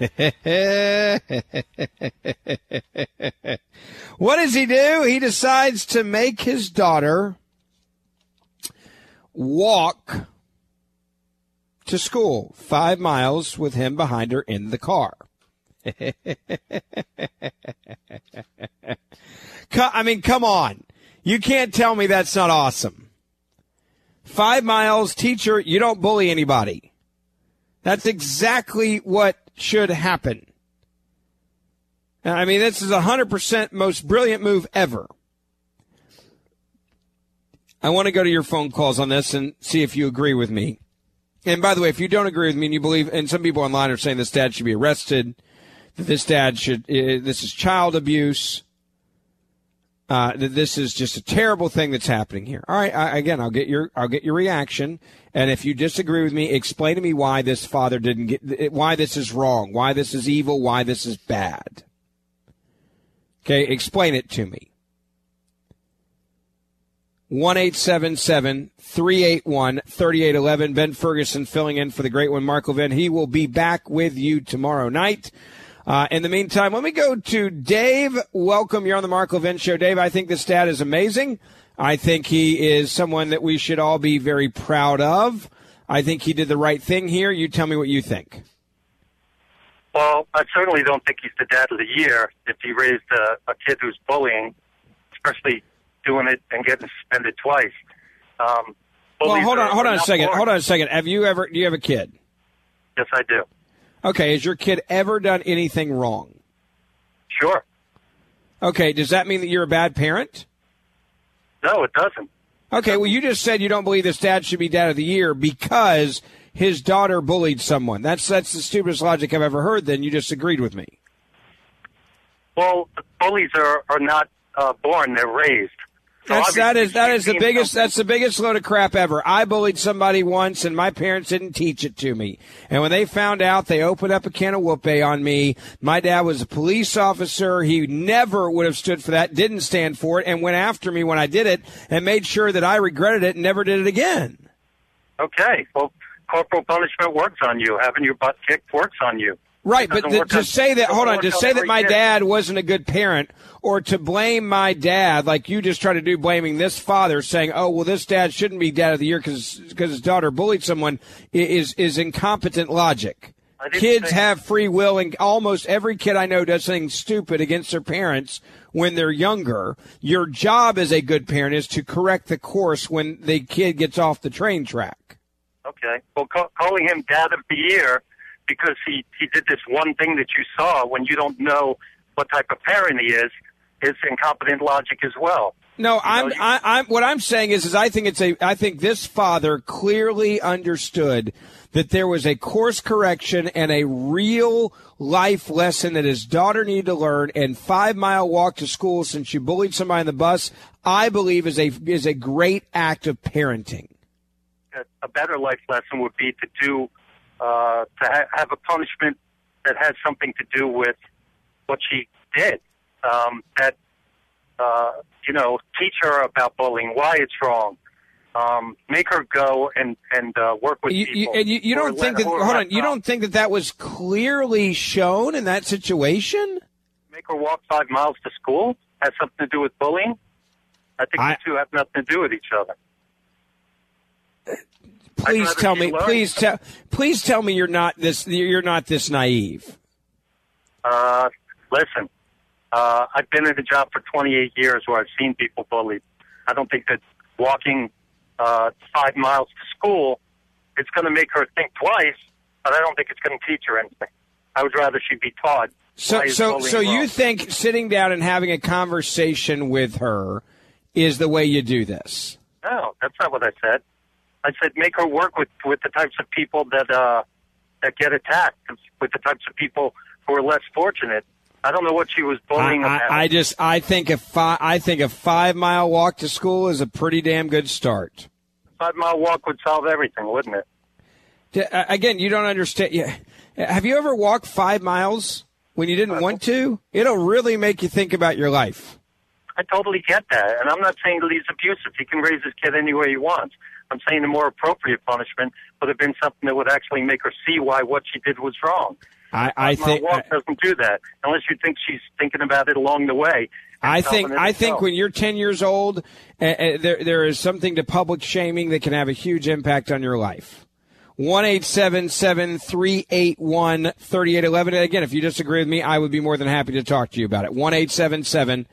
what does he do? He decides to make his daughter walk to school five miles with him behind her in the car. I mean, come on. You can't tell me that's not awesome. Five miles, teacher, you don't bully anybody. That's exactly what should happen. I mean, this is a 100% most brilliant move ever. I want to go to your phone calls on this and see if you agree with me. And by the way, if you don't agree with me and you believe, and some people online are saying this dad should be arrested, this dad should, this is child abuse, uh, this is just a terrible thing that's happening here. All right, I, again, I'll get your, I'll get your reaction, and if you disagree with me, explain to me why this father didn't get, why this is wrong, why this is evil, why this is bad. Okay, explain it to me. One eight seven seven three eight one thirty eight eleven. Ben Ferguson filling in for the great one, Mark Levin. He will be back with you tomorrow night. Uh, in the meantime, let me go to Dave. Welcome. You're on the Mark Levin Show. Dave, I think this dad is amazing. I think he is someone that we should all be very proud of. I think he did the right thing here. You tell me what you think. Well, I certainly don't think he's the dad of the year if he raised a, a kid who's bullying, especially doing it and getting suspended twice. Um, well, hold on, hold on a second. Hold on a second. Have you ever? Do you have a kid? Yes, I do. Okay. Has your kid ever done anything wrong? Sure. Okay. Does that mean that you're a bad parent? No, it doesn't. Okay. Well, you just said you don't believe this dad should be dad of the year because his daughter bullied someone. That's that's the stupidest logic I've ever heard. Then you just agreed with me. Well, bullies are are not uh, born; they're raised. That's that is that is the biggest that's the biggest load of crap ever. I bullied somebody once and my parents didn't teach it to me. And when they found out, they opened up a can of whoop on me. My dad was a police officer. He never would have stood for that, didn't stand for it, and went after me when I did it and made sure that I regretted it and never did it again. Okay. Well, corporal punishment works on you. Having your butt kicked works on you. Right, but to, on- say that, hold on, to say that my kid. dad wasn't a good parent, or to blame my dad, like you just try to do, blaming this father, saying, "Oh, well, this dad shouldn't be dad of the year because his daughter bullied someone," is is incompetent logic. Kids have free will, and almost every kid I know does something stupid against their parents when they're younger. Your job as a good parent is to correct the course when the kid gets off the train track. Okay. Well, ca- calling him dad of the year because he he did this one thing that you saw when you don't know what type of parent he is is incompetent logic as well. No, I'm, I, I'm. What I'm saying is, is I think it's a. I think this father clearly understood that there was a course correction and a real life lesson that his daughter needed to learn. And five mile walk to school since she bullied somebody on the bus, I believe is a is a great act of parenting. A, a better life lesson would be to do uh, to ha- have a punishment that has something to do with what she did. um, that uh, you know teach her about bullying, why it's wrong. Um, make her go and and uh, work with You, people. you, and you, you don't think that? Hold on. You don't think that that was clearly shown in that situation? make her walk five miles to school has something to do with bullying? I think the two have nothing to do with each other. Please tell me. Please tell. Please tell me you're not this. You're not this naive. Uh, listen, uh, I've been in a job for 28 years where I've seen people bullied. I don't think that walking uh, five miles to school it's going to make her think twice, but I don't think it's going to teach her anything. I would rather she be taught. So, so, so you wrong. think sitting down and having a conversation with her is the way you do this? No, that's not what I said. I said make her work with with the types of people that uh that get attacked, with the types of people who are less fortunate. I don't know what she was bullying I, about. I, I just I think a five I think a five mile walk to school is a pretty damn good start. Five mile walk would solve everything, wouldn't it? Uh, Again, you don't understand. Yeah. Have you ever walked five miles when you didn't want to? It'll really make you think about your life. I totally get that, and I'm not saying that he's abusive. He can raise his kid any way he wants. I'm saying the more appropriate punishment would have been something that would actually make her see why what she did was wrong. I, I think walk doesn't do that unless you think she's thinking about it along the way. I think I think when you're 10 years old, uh, uh, there there is something to public shaming that can have a huge impact on your life. One eight seven seven three eight one thirty eight eleven. Again, if you disagree with me, I would be more than happy to talk to you about it. One eight seven seven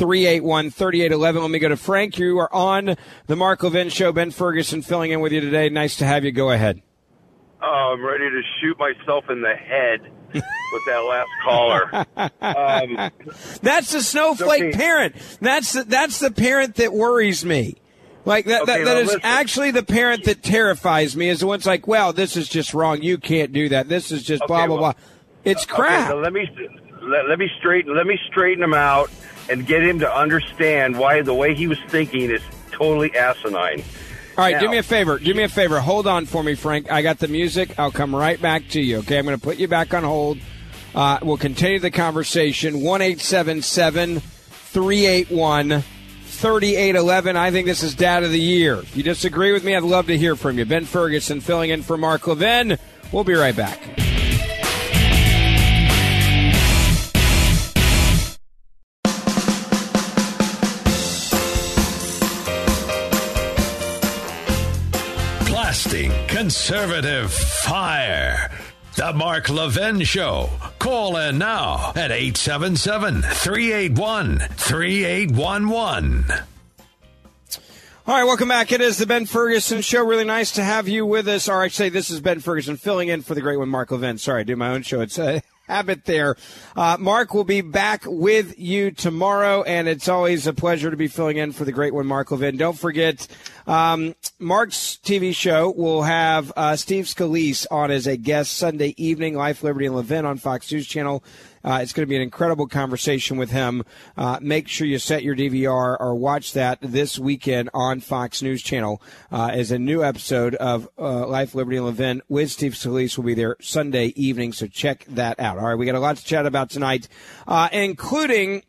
eight one thirty eight eleven. Let me go to Frank. You are on the Mark Levin Show. Ben Ferguson filling in with you today. Nice to have you. Go ahead. Oh, I'm ready to shoot myself in the head with that last caller. Um, That's the snowflake Okay. parent. That's the, that's the parent that worries me. Like that, Okay, that, that is listen. actually the parent that terrifies me. Is the one's like, well, this is just wrong. You can't do that. This is just blah Okay, blah well- blah. It's crap. let me let, let me straighten let me straighten them out and get him to understand why the way he was thinking is totally asinine. All right, Now- do me a favor. Do me a favor. Hold on for me, Frank. I got the music. I'll come right back to you. Okay, I'm going to put you back on hold. Uh, we'll continue the conversation. One eight seven seven three eight one thirty eight eleven. I think this is Dad of the Year. If you disagree with me, I'd love to hear from you. Ben Ferguson filling in for Mark Levin. We'll be right back. Conservative fire. The Mark Levin Show. Call in now at 877 381 3811. All right, welcome back. It is the Ben Ferguson Show. Really nice to have you with us. Or I say this is Ben Ferguson filling in for the great one, Mark Levin. Sorry, I do my own show. It's a habit there. Uh, Mark will be back with you tomorrow, and it's always a pleasure to be filling in for the great one, Mark Levin. Don't forget, um, Mark's TV show will have uh, Steve Scalise on as a guest Sunday evening, Life, Liberty, and Levin on Fox News Channel. Uh, it's going to be an incredible conversation with him. Uh, make sure you set your DVR or watch that this weekend on Fox News Channel uh, as a new episode of uh, Life, Liberty, and Levin with Steve Scalise will be there Sunday evening. So check that out. All right, we got a lot to chat about tonight, uh, including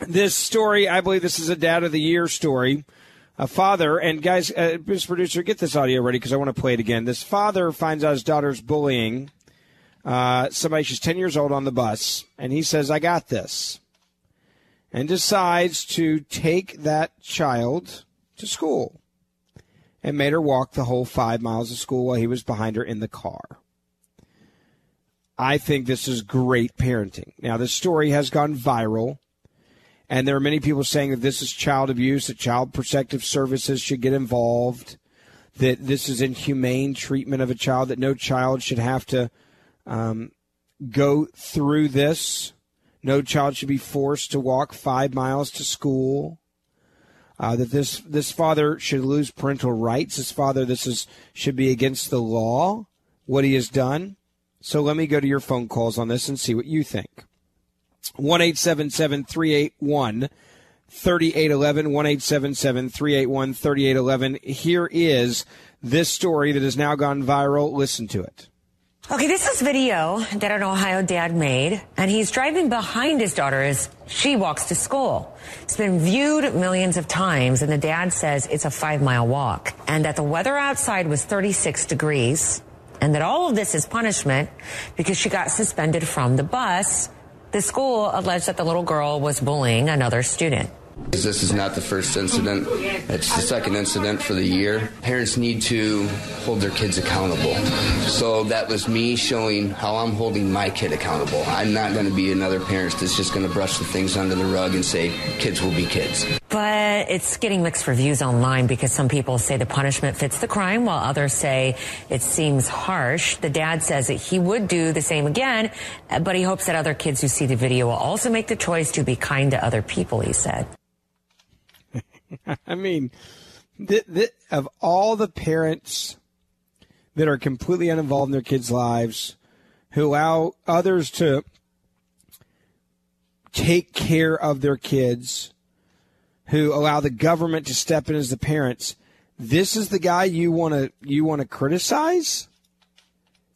this story. I believe this is a Dad of the Year story. A father and guys, uh, Mr. Producer, get this audio ready because I want to play it again. This father finds out his daughter's bullying uh, somebody. She's ten years old on the bus, and he says, "I got this," and decides to take that child to school, and made her walk the whole five miles of school while he was behind her in the car. I think this is great parenting. Now, this story has gone viral. And there are many people saying that this is child abuse, that child protective services should get involved, that this is inhumane treatment of a child, that no child should have to um, go through this. No child should be forced to walk five miles to school. Uh, that this this father should lose parental rights. This father, this is should be against the law. What he has done. So let me go to your phone calls on this and see what you think. One eight seven seven three eight one thirty eight eleven. One eight seven seven three eight one thirty eight eleven. Here is this story that has now gone viral. Listen to it. Okay, this is video that an Ohio dad made, and he's driving behind his daughter as she walks to school. It's been viewed millions of times, and the dad says it's a five mile walk, and that the weather outside was 36 degrees, and that all of this is punishment because she got suspended from the bus. The school alleged that the little girl was bullying another student. This is not the first incident. It's the second incident for the year. Parents need to hold their kids accountable. So that was me showing how I'm holding my kid accountable. I'm not going to be another parent that's just going to brush the things under the rug and say kids will be kids. But it's getting mixed reviews online because some people say the punishment fits the crime while others say it seems harsh. The dad says that he would do the same again, but he hopes that other kids who see the video will also make the choice to be kind to other people, he said. I mean, th- th- of all the parents that are completely uninvolved in their kids' lives, who allow others to take care of their kids, who allow the government to step in as the parents, this is the guy you want to you want to criticize.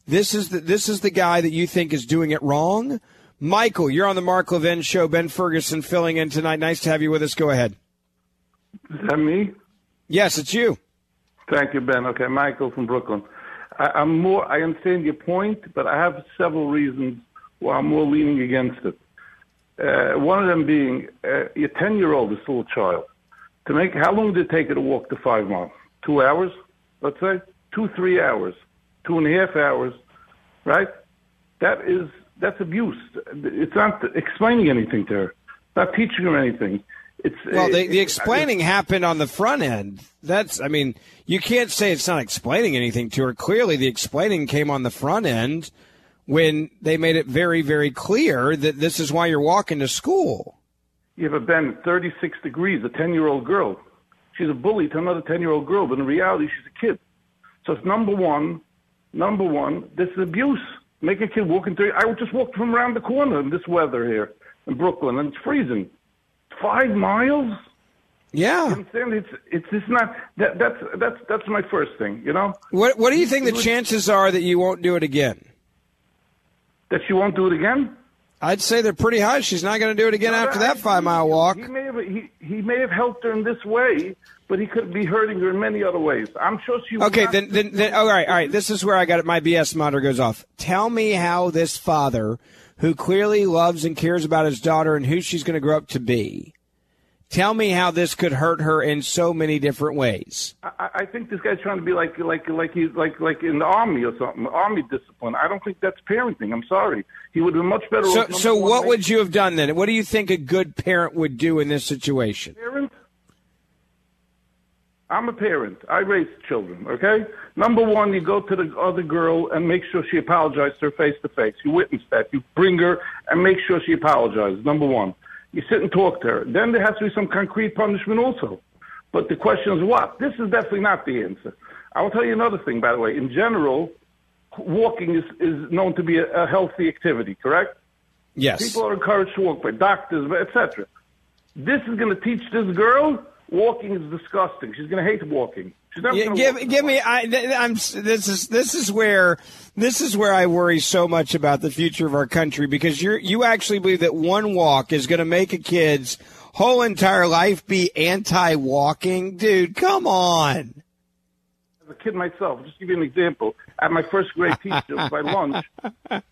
This is the this is the guy that you think is doing it wrong. Michael, you're on the Mark Levin show. Ben Ferguson filling in tonight. Nice to have you with us. Go ahead. Is that me? Yes, it's you. Thank you, Ben. Okay, Michael from Brooklyn. I, I'm more. I understand your point, but I have several reasons why I'm more leaning against it. Uh, one of them being uh, your 10 year old is still a child. To make how long did it take her to walk the five miles? Two hours, let's say, two three hours, two and a half hours, right? That is that's abuse. It's not explaining anything to her, not teaching her anything. It's Well, the, the explaining happened on the front end. That's, I mean, you can't say it's not explaining anything to her. Clearly, the explaining came on the front end when they made it very, very clear that this is why you're walking to school. You Yeah, but Ben, 36 degrees, a 10 year old girl. She's a bully to another 10 year old girl, but in reality, she's a kid. So it's number one, number one, this is abuse. Make a kid walk into, I just walked from around the corner in this weather here in Brooklyn, and it's freezing. Five miles? Yeah. You understand? It's, it's, it's not, that, that's, that's, that's my first thing, you know? What, what do you think the chances are that you won't do it again? That she won't do it again? I'd say they're pretty high. She's not going to do it again after that five mile walk. He may have he, he may have helped her in this way, but he could be hurting her in many other ways. I'm sure she. Okay, then, then, then, all right, all right. This is where I got it. My BS monitor goes off. Tell me how this father, who clearly loves and cares about his daughter and who she's going to grow up to be, tell me how this could hurt her in so many different ways. I, I think this guy's trying to be like like like he's like like in the army or something, army discipline. I don't think that's parenting. I'm sorry. He would have been much better. So, so what would you have done then? What do you think a good parent would do in this situation? parent? I'm a parent. I raise children. Okay. Number one, you go to the other girl and make sure she apologizes to her face to face. You witness that. You bring her and make sure she apologizes. Number one. You sit and talk to her. Then there has to be some concrete punishment also. But the question is what? This is definitely not the answer. I will tell you another thing, by the way. In general, walking is, is known to be a, a healthy activity, correct? Yes. People are encouraged to walk by doctors, etc. This is going to teach this girl walking is disgusting. She's going to hate walking. She's never Yeah, gonna give walk. give me. I, I'm. This is this is where this is where I worry so much about the future of our country because you you actually believe that one walk is going to make a kid's whole entire life be anti-walking, dude. Come on. A kid myself, just give you an example, at my first grade teacher by lunch.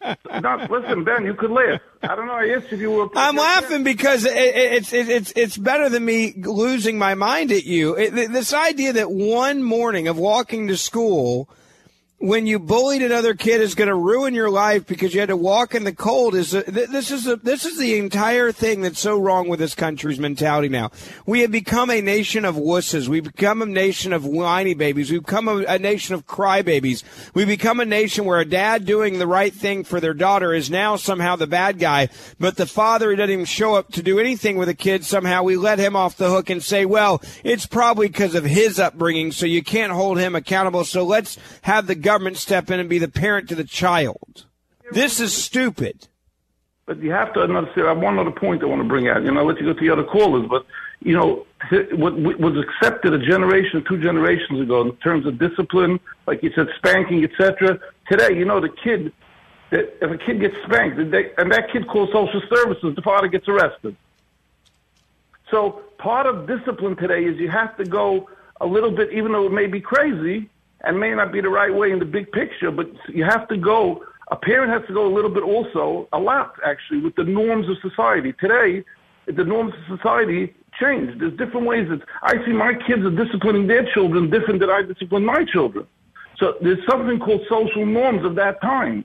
No, listen, Ben, you could laugh. I don't know. I asked if you were. I'm laughing because it, it, it's it, it's it's better than me losing my mind at you. It, this idea that one morning of walking to school, when you bullied another kid, is going to ruin your life because you had to walk in the cold. Is a, th- this is a, this is the entire thing that's so wrong with this country's mentality now. We have become a nation of wusses. We've become a nation of whiny babies. We've become a, a nation of crybabies. We've become a nation where a dad doing the right thing for their daughter is now somehow the bad guy, but the father who doesn't even show up to do anything with a kid somehow we let him off the hook and say, well, it's probably because of his upbringing, so you can't hold him accountable. So let's have the government step in and be the parent to the child. This is stupid. But you have to understand. I have one other point I want to bring out. You know, I'll let you go to the other callers, but you know, what was accepted a generation, two generations ago in terms of discipline, like you said, spanking, etc. today, you know, the kid that if a kid gets spanked and, they, and that kid calls social services, the father gets arrested. So part of discipline today is you have to go a little bit, even though it may be crazy and may not be the right way in the big picture, but you have to go. A parent has to go a little bit also, a lot actually, with the norms of society. Today, the norms of society change. There's different ways that I see my kids are disciplining their children different than I discipline my children. So there's something called social norms of that time.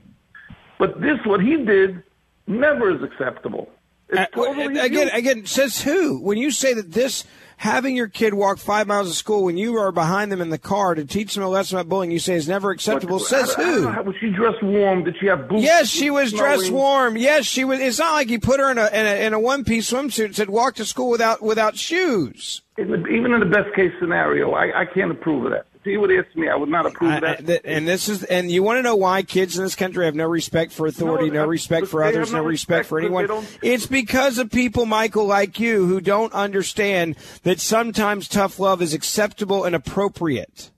But this, what he did, never is acceptable. Uh, totally again, again, says who? When you say that this, having your kid walk five miles to school when you are behind them in the car to teach them a lesson about bullying, you say is never acceptable. But says I don't- I who? know Was she dressed warm? Did she have boots? Yes, she was snowing? dressed warm. Yes, she was. It's not like he put her in a in a, in a one piece swimsuit and said walk to school without without shoes. In the, even in the best case scenario, I, I can't approve of that. He would ask me, I would not approve that. Th- and this is and you want to know why kids in this country have no respect for authority, no, No, respect for others, no no respect for anyone. It's because of people, Michael, like you, who don't understand that sometimes tough love is acceptable and appropriate.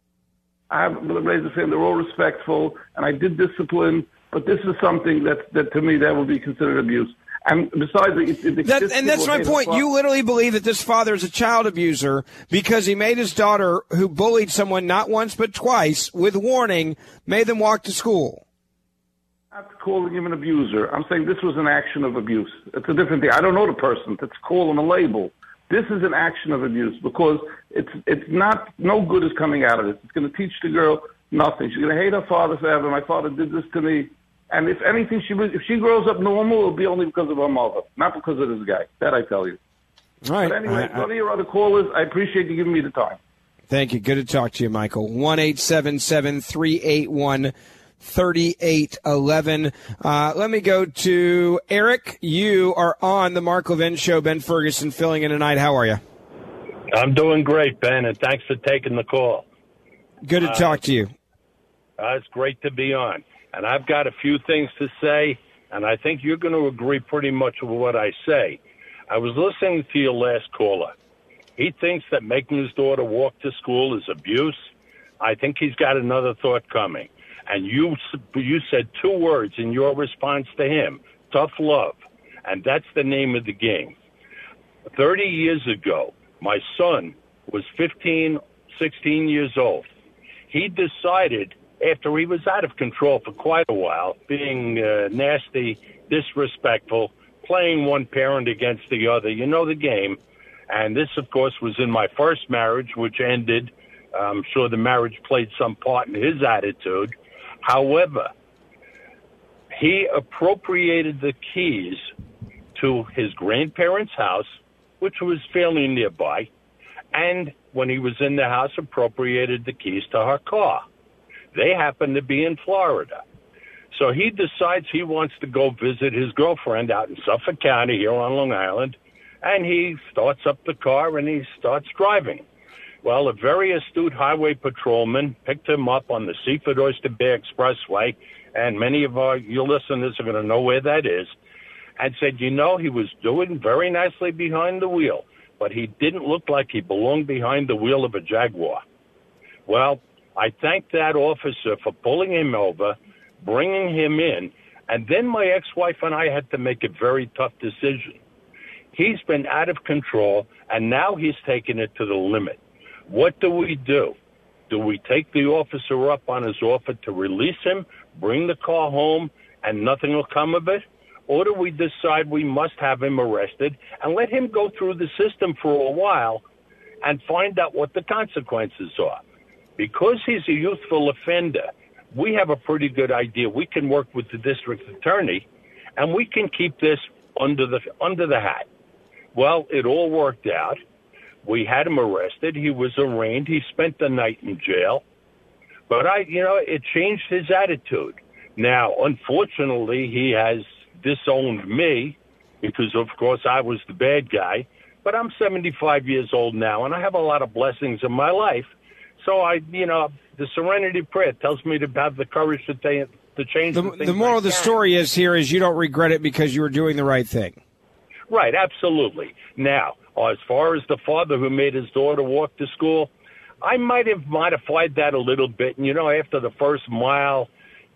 I'm raised a family. They're all respectful, and I did discipline. But this is something that, that to me, that would be considered abuse. And besides, it, it, That, and that's my point. You literally believe that this father is a child abuser because he made his daughter, who bullied someone not once but twice, with warning, made them walk to school. I'm not calling him an abuser. I'm saying this was an action of abuse. It's a different thing. I don't know the person. Let's call him a label. This is an action of abuse because it's it's not no good is coming out of this. It's going to teach the girl nothing. She's going to hate her father forever. My father did this to me, and if anything, she was- if she grows up normal, it'll be only because of her mother, not because of this guy. That I tell you. All right. But anyway, I- I- one of your other callers, I appreciate you giving me the time. Thank you. Good to talk to you, Michael. One eight seven seven three eight one thirty eight eleven. Uh, let me go to Eric. You are on the Mark Levin Show. Ben Ferguson filling in tonight. How are you? I'm doing great, Ben, and thanks for taking the call. Good to Uh, talk to you. Uh, it's great to be on. And I've got a few things to say, and I think you're going to agree pretty much with what I say. I was listening to your last caller. He thinks that making his daughter walk to school is abuse. I think he's got another thought coming. And you, you said two words in your response to him tough love. And that's the name of the game. 30 years ago, my son was 15, 16 years old. He decided, after he was out of control for quite a while, being uh, nasty, disrespectful, playing one parent against the other, you know the game. And this, of course, was in my first marriage, which ended. I'm sure the marriage played some part in his attitude. However, he appropriated the keys to his grandparents' house, which was fairly nearby, and when he was in the house, appropriated the keys to her car. They happen to be in Florida. So he decides he wants to go visit his girlfriend out in Suffolk County here on Long Island, and he starts up the car and he starts driving. Well, a very astute highway patrolman picked him up on the Seaford Oyster Bay Expressway, and many of our your listeners are going to know where that is, and said, you know, he was doing very nicely behind the wheel, but he didn't look like he belonged behind the wheel of a Jaguar. Well, I thank that officer for pulling him over, bringing him in, and then my ex-wife and I had to make a very tough decision. He's been out of control, and now he's taken it to the limit. What do we do? Do we take the officer up on his offer to release him, bring the car home, and nothing will come of it? Or do we decide we must have him arrested and let him go through the system for a while and find out what the consequences are? Because he's a youthful offender, we have a pretty good idea. We can work with the district attorney and we can keep this under the under the hat. Well, it all worked out. We had him arrested. He was arraigned. He spent the night in jail. But I, you know, it changed his attitude. Now, unfortunately, he has disowned me because, of course, I was the bad guy. But I'm 75 years old now, and I have a lot of blessings in my life. So I, you know, the Serenity Prayer tells me to have the courage to, ta- to change the, The, the moral of the story is here is you don't regret it because you were doing the right thing. Right, absolutely. Now, as far as the father who made his daughter walk to school, I might have modified that a little bit. And, you know, after the first mile,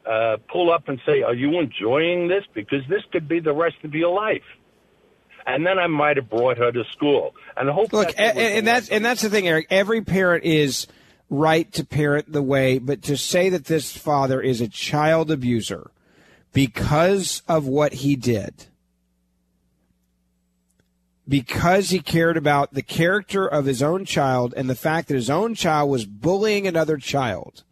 uh, pull up and say, "Are you enjoying this?" Because this could be the rest of your life. And then I might have brought her to school. And hope. Look, that and, and that's and that's the thing, Eric. Every parent is right to parent the way, but to say that this father is a child abuser because of what he did, because he cared about the character of his own child and the fact that his own child was bullying another child.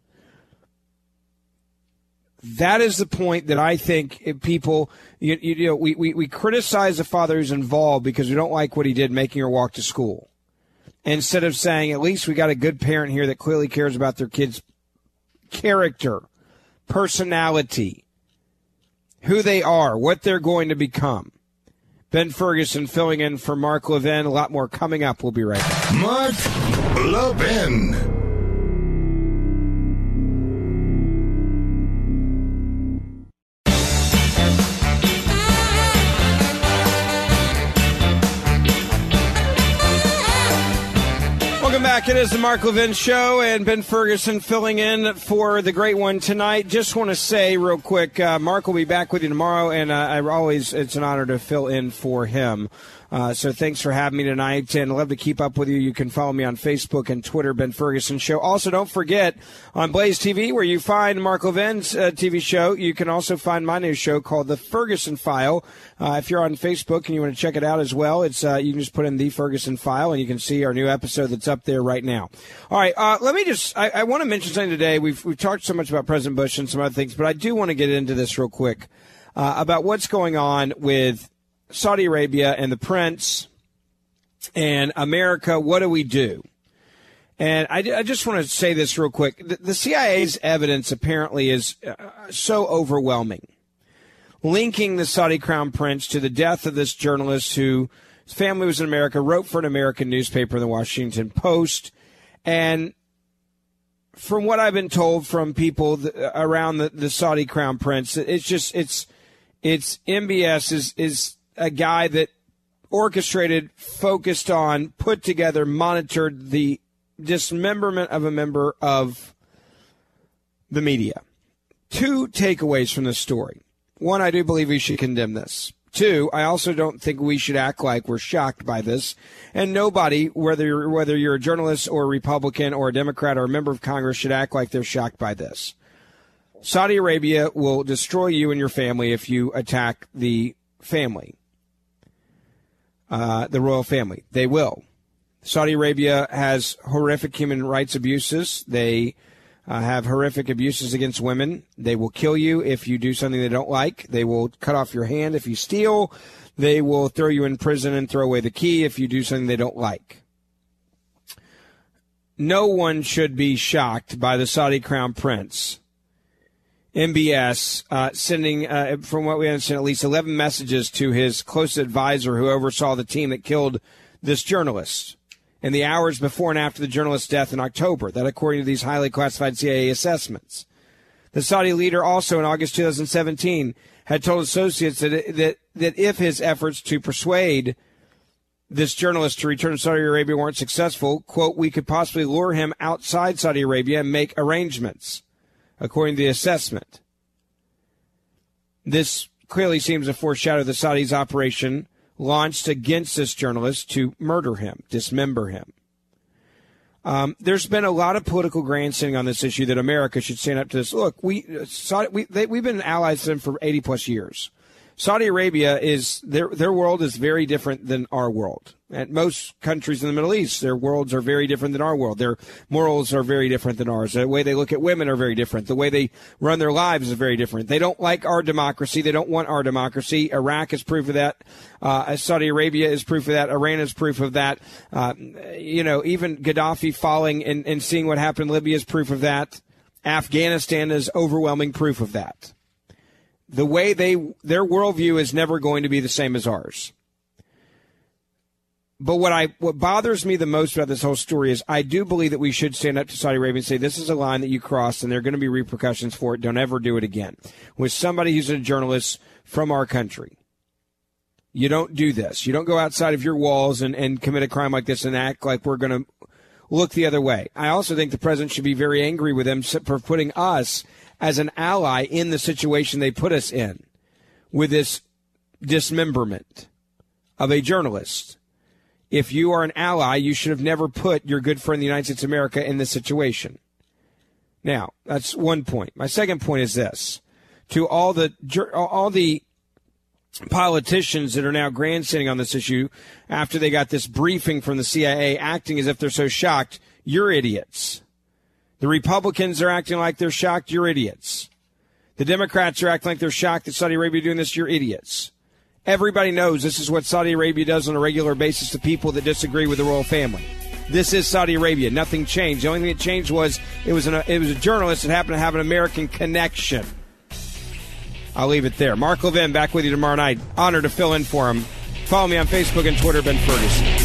That is the point that I think people, you, you know, we, we, we criticize the father who's involved because we don't like what he did making her walk to school. Instead of saying, at least we got a good parent here that clearly cares about their kid's character, personality, who they are, what they're going to become. Ben Ferguson filling in for Mark Levin. A lot more coming up. We'll be right back. Mark Levin. Back. It is the Mark Levin Show, and Ben Ferguson filling in for the great one tonight. Just want to say real quick, uh, Mark will be back with you tomorrow, and uh, I always it's an honor to fill in for him. Uh, so thanks for having me tonight, and love to keep up with you. You can follow me on Facebook and Twitter, Ben Ferguson Show. Also, don't forget on Blaze TV, where you find Mark Levin's uh, TV show, you can also find my new show called The Ferguson File. Uh, if you're on Facebook and you want to check it out as well, it's uh, you can just put in The Ferguson File, and you can see our new episode that's up there right now. All right, uh, let me just I, I want to mention something today. We've we've talked so much about President Bush and some other things, but I do want to get into this real quick. Uh, about what's going on with Saudi Arabia and the prince and America, what do we do? And I, I just want to say this real quick. The, the CIA's evidence apparently is uh, so overwhelming, linking the Saudi crown prince to the death of this journalist who family was in America, wrote for an American newspaper, the Washington Post, and from what I've been told from people around the, the Saudi crown prince, it's just it's it's MBS is is a guy that orchestrated, focused on, put together, monitored the dismemberment of a member of the media. Two takeaways from this story. One, I do believe we should condemn this. Two, I also don't think we should act like we're shocked by this. And nobody, whether you're, whether you're a journalist or a Republican or a Democrat or a member of Congress, should act like they're shocked by this. Saudi Arabia will destroy you and your family if you attack the family uh, the royal family. They will. Saudi Arabia has horrific human rights abuses. They uh, have horrific abuses against women. They will kill you if you do something they don't like. They will cut off your hand if you steal. They will throw you in prison and throw away the key if you do something they don't like. No one should be shocked by the Saudi crown prince MBS uh, sending, uh, from what we understand, at least 11 messages to his close advisor who oversaw the team that killed this journalist in the hours before and after the journalist's death in October. That, according to these highly classified CIA assessments. The Saudi leader also in August 2017 had told associates that, that, that if his efforts to persuade this journalist to return to Saudi Arabia weren't successful, quote, we could possibly lure him outside Saudi Arabia and make arrangements according to the assessment. This clearly seems to foreshadow the Saudis' operation launched against this journalist to murder him, dismember him. Um, there's been a lot of political grandstanding on this issue that America should stand up to this. Look, we, Saudi, we they, we've been allies to them for 80 plus years. Saudi Arabia is their their world is very different than our world. Most countries in the Middle East, their worlds are very different than our world. Their morals are very different than ours. The way they look at women are very different. The way they run their lives is very different. They don't like our democracy. They don't want our democracy. Iraq is proof of that. Uh, Saudi Arabia is proof of that. Iran is proof of that. Uh, you know, even Gaddafi falling and, and seeing what happened in Libya is proof of that. Afghanistan is overwhelming proof of that the way they their worldview is never going to be the same as ours. But what I what bothers me the most about this whole story is I do believe that we should stand up to Saudi Arabia and say this is a line that you crossed and there are going to be repercussions for it. Don't ever do it again. With somebody who's a journalist from our country. You don't do this. You don't go outside of your walls and, and commit a crime like this and act like we're going to look the other way. I also think the president should be very angry with him for putting us as an ally in the situation they put us in with this dismemberment of a journalist. If you are an ally, you should have never put your good friend, the United States of America, in this situation. Now, that's one point. My second point is this: to all the all the politicians that are now grandstanding on this issue after they got this briefing from the CIA, acting as if they're so shocked, you're idiots. The Republicans are acting like they're shocked, you're idiots. The Democrats are acting like they're shocked that Saudi Arabia doing this, you're idiots. Everybody knows this is what Saudi Arabia does on a regular basis to people that disagree with the royal family. This is Saudi Arabia. Nothing changed. The only thing that changed was it was an, it was a journalist that happened to have an American connection. I'll leave it there. Mark Levin back with you tomorrow night. Honor to fill in for him. Follow me on Facebook and Twitter, Ben Ferguson.